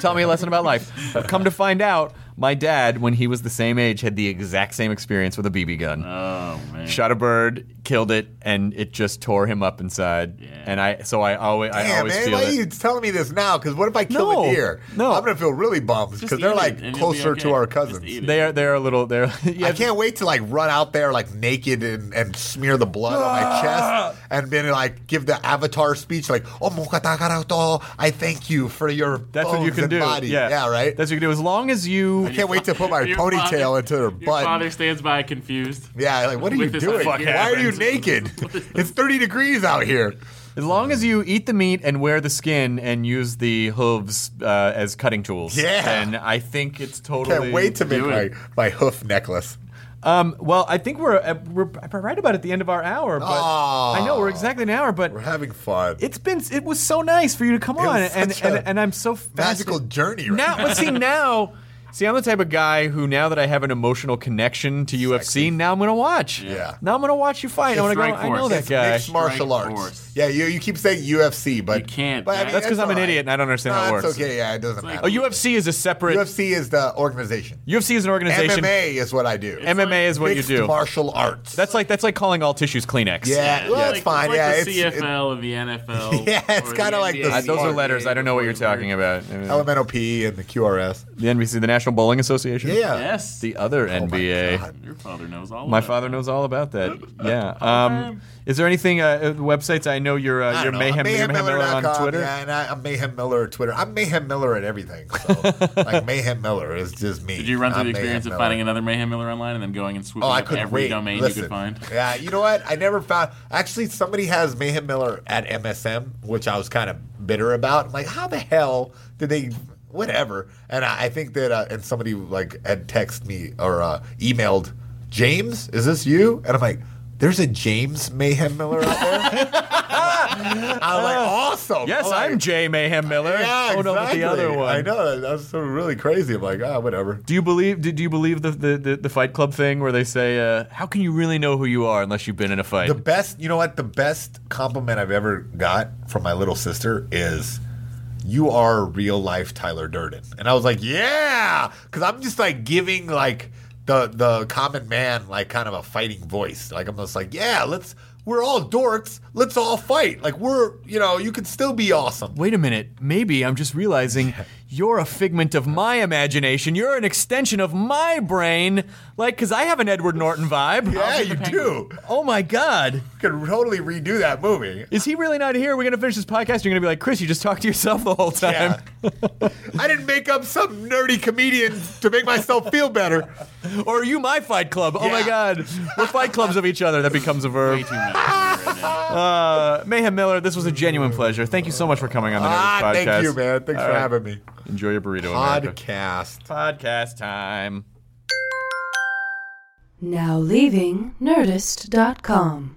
Tell me a lesson about life. Come to find out, my dad, when he was the same age, had the exact same experience with a BB gun. oh man. Shot a bird, killed it, and it just tore him up inside. Yeah. And I, so I always, I Damn, always man, feel why are you telling me this now? Because what if I kill No, a deer? no. I'm gonna feel really bummed because they're eat like it and you'll be closer to our Just cousins. it. They are, they're a little, they're. Yeah, I can't wait to like run out there like naked and, and smear the blood on Ah. my chest and then like give the avatar speech like oh mokatagarato, I thank you for your That's what you bones can and do. body. Yeah, yeah, right. That's what you can do. As long as you. I can't wait to put my ponytail father- into her Your butt. father stands by confused. Yeah, like what are you doing? fuck Why are you naked? it's 30 degrees out here. As long as you eat the meat and wear the skin and use the hooves uh, as cutting tools, Yeah. then I think it's totally. Can't wait to make my, my hoof necklace. Um, well, I think we're uh, we're right about at the end of our hour, but Aw. I know we're exactly an hour, but We're having fun. it's been it was so nice for you to come It on, was and such and, a and I'm so magical journey right now. But see now, see I'm the type of guy who now that I have an emotional connection to UFC, now I'm gonna watch. Yeah. Now I'm gonna watch you fight. I'm gonna go. Strike I know that It's guy. mixed martial Strike arts. force. Yeah, you, you keep saying UFC, but You can't. But, I mean, That's 'cause I'm an right. idiot and I don't understand no, how it it's works. okay. Yeah, it doesn't matter. A UFC is a separate. UFC is the organization. UFC is an organization. MMA is what I do. MMA is what you Mixed do. Martial arts. That's like that's like calling all tissues Kleenex. yeah, well, It's that's like, fine. It's yeah, like the it's it- CFL and the NFL. Yeah, it's or kinda like the Uh, those are letters. I don't know what you're talking about. elemental P and the QRS. The NBC, the National Bowling Association. Yeah. Yes. The other Oh my NBA. God. Your father knows all. My about father that. knows all about that. Yeah. Um, is there anything? Uh, uh, websites? I know you're. Uh, you're don't know. mayhem, you're mayhem Miller on MayhemMiller.com, Twitter. Yeah, and I, I'm Mayhem Miller at Twitter. I'm Mayhem Miller at everything. So, like Mayhem Miller is just me. Did you run through I'm the experience Mayhem of Miller. finding another Mayhem Miller online and then going and swooping Oh, I up couldn't every wait. domain Listen, you could find? Yeah, you know what? I never found. Actually, somebody has Mayhem Miller at MSM, which I was kind of bitter about. I'm like, how the hell did they? Whatever. And I, I think that, uh, and somebody like had texted me or uh, emailed James. Is this you? And I'm like. There's a James Mayhem Miller out there. I was like, awesome. Yes, I'm like, I'm Jay Mayhem Miller. Yeah, oh no, the other one. I know that was so really crazy. I'm like, ah, whatever. Do you believe? Do, do you believe the, the, the, the Fight Club thing where they say, uh, "How can you really know who you are unless you've been in a fight?" The best, you know what? The best compliment I've ever got from my little sister is, "You are real life Tyler Durden," and I was like, "Yeah," because I'm just like giving like the the common man like kind of a fighting voice. Like I'm just like, "Yeah, let's." We're all dorks. Let's all fight. Like we're, you know, you can still be awesome. Wait a minute. Maybe I'm just realizing you're a figment of my imagination. You're an extension of my brain. Like, because I have an Edward Norton vibe. Yeah, you do. Oh my God. You could totally redo that movie. Is he really not here? We're going to finish this podcast. You're going to be like, Chris, you just talked to yourself the whole time. Yeah. I didn't make up some nerdy comedian to make myself feel better. Or are you my Fight Club? Oh my God. We're Fight Clubs of each other. That becomes a verb. Way too many right now. Uh, Mayhem Miller, this was a genuine pleasure. Thank you so much for coming on the Nerdist Ah, Podcast. thank you, man. Thanks All for right. having me. Enjoy your burrito, America. Podcast. Podcast time. Now leaving Nerdist.com.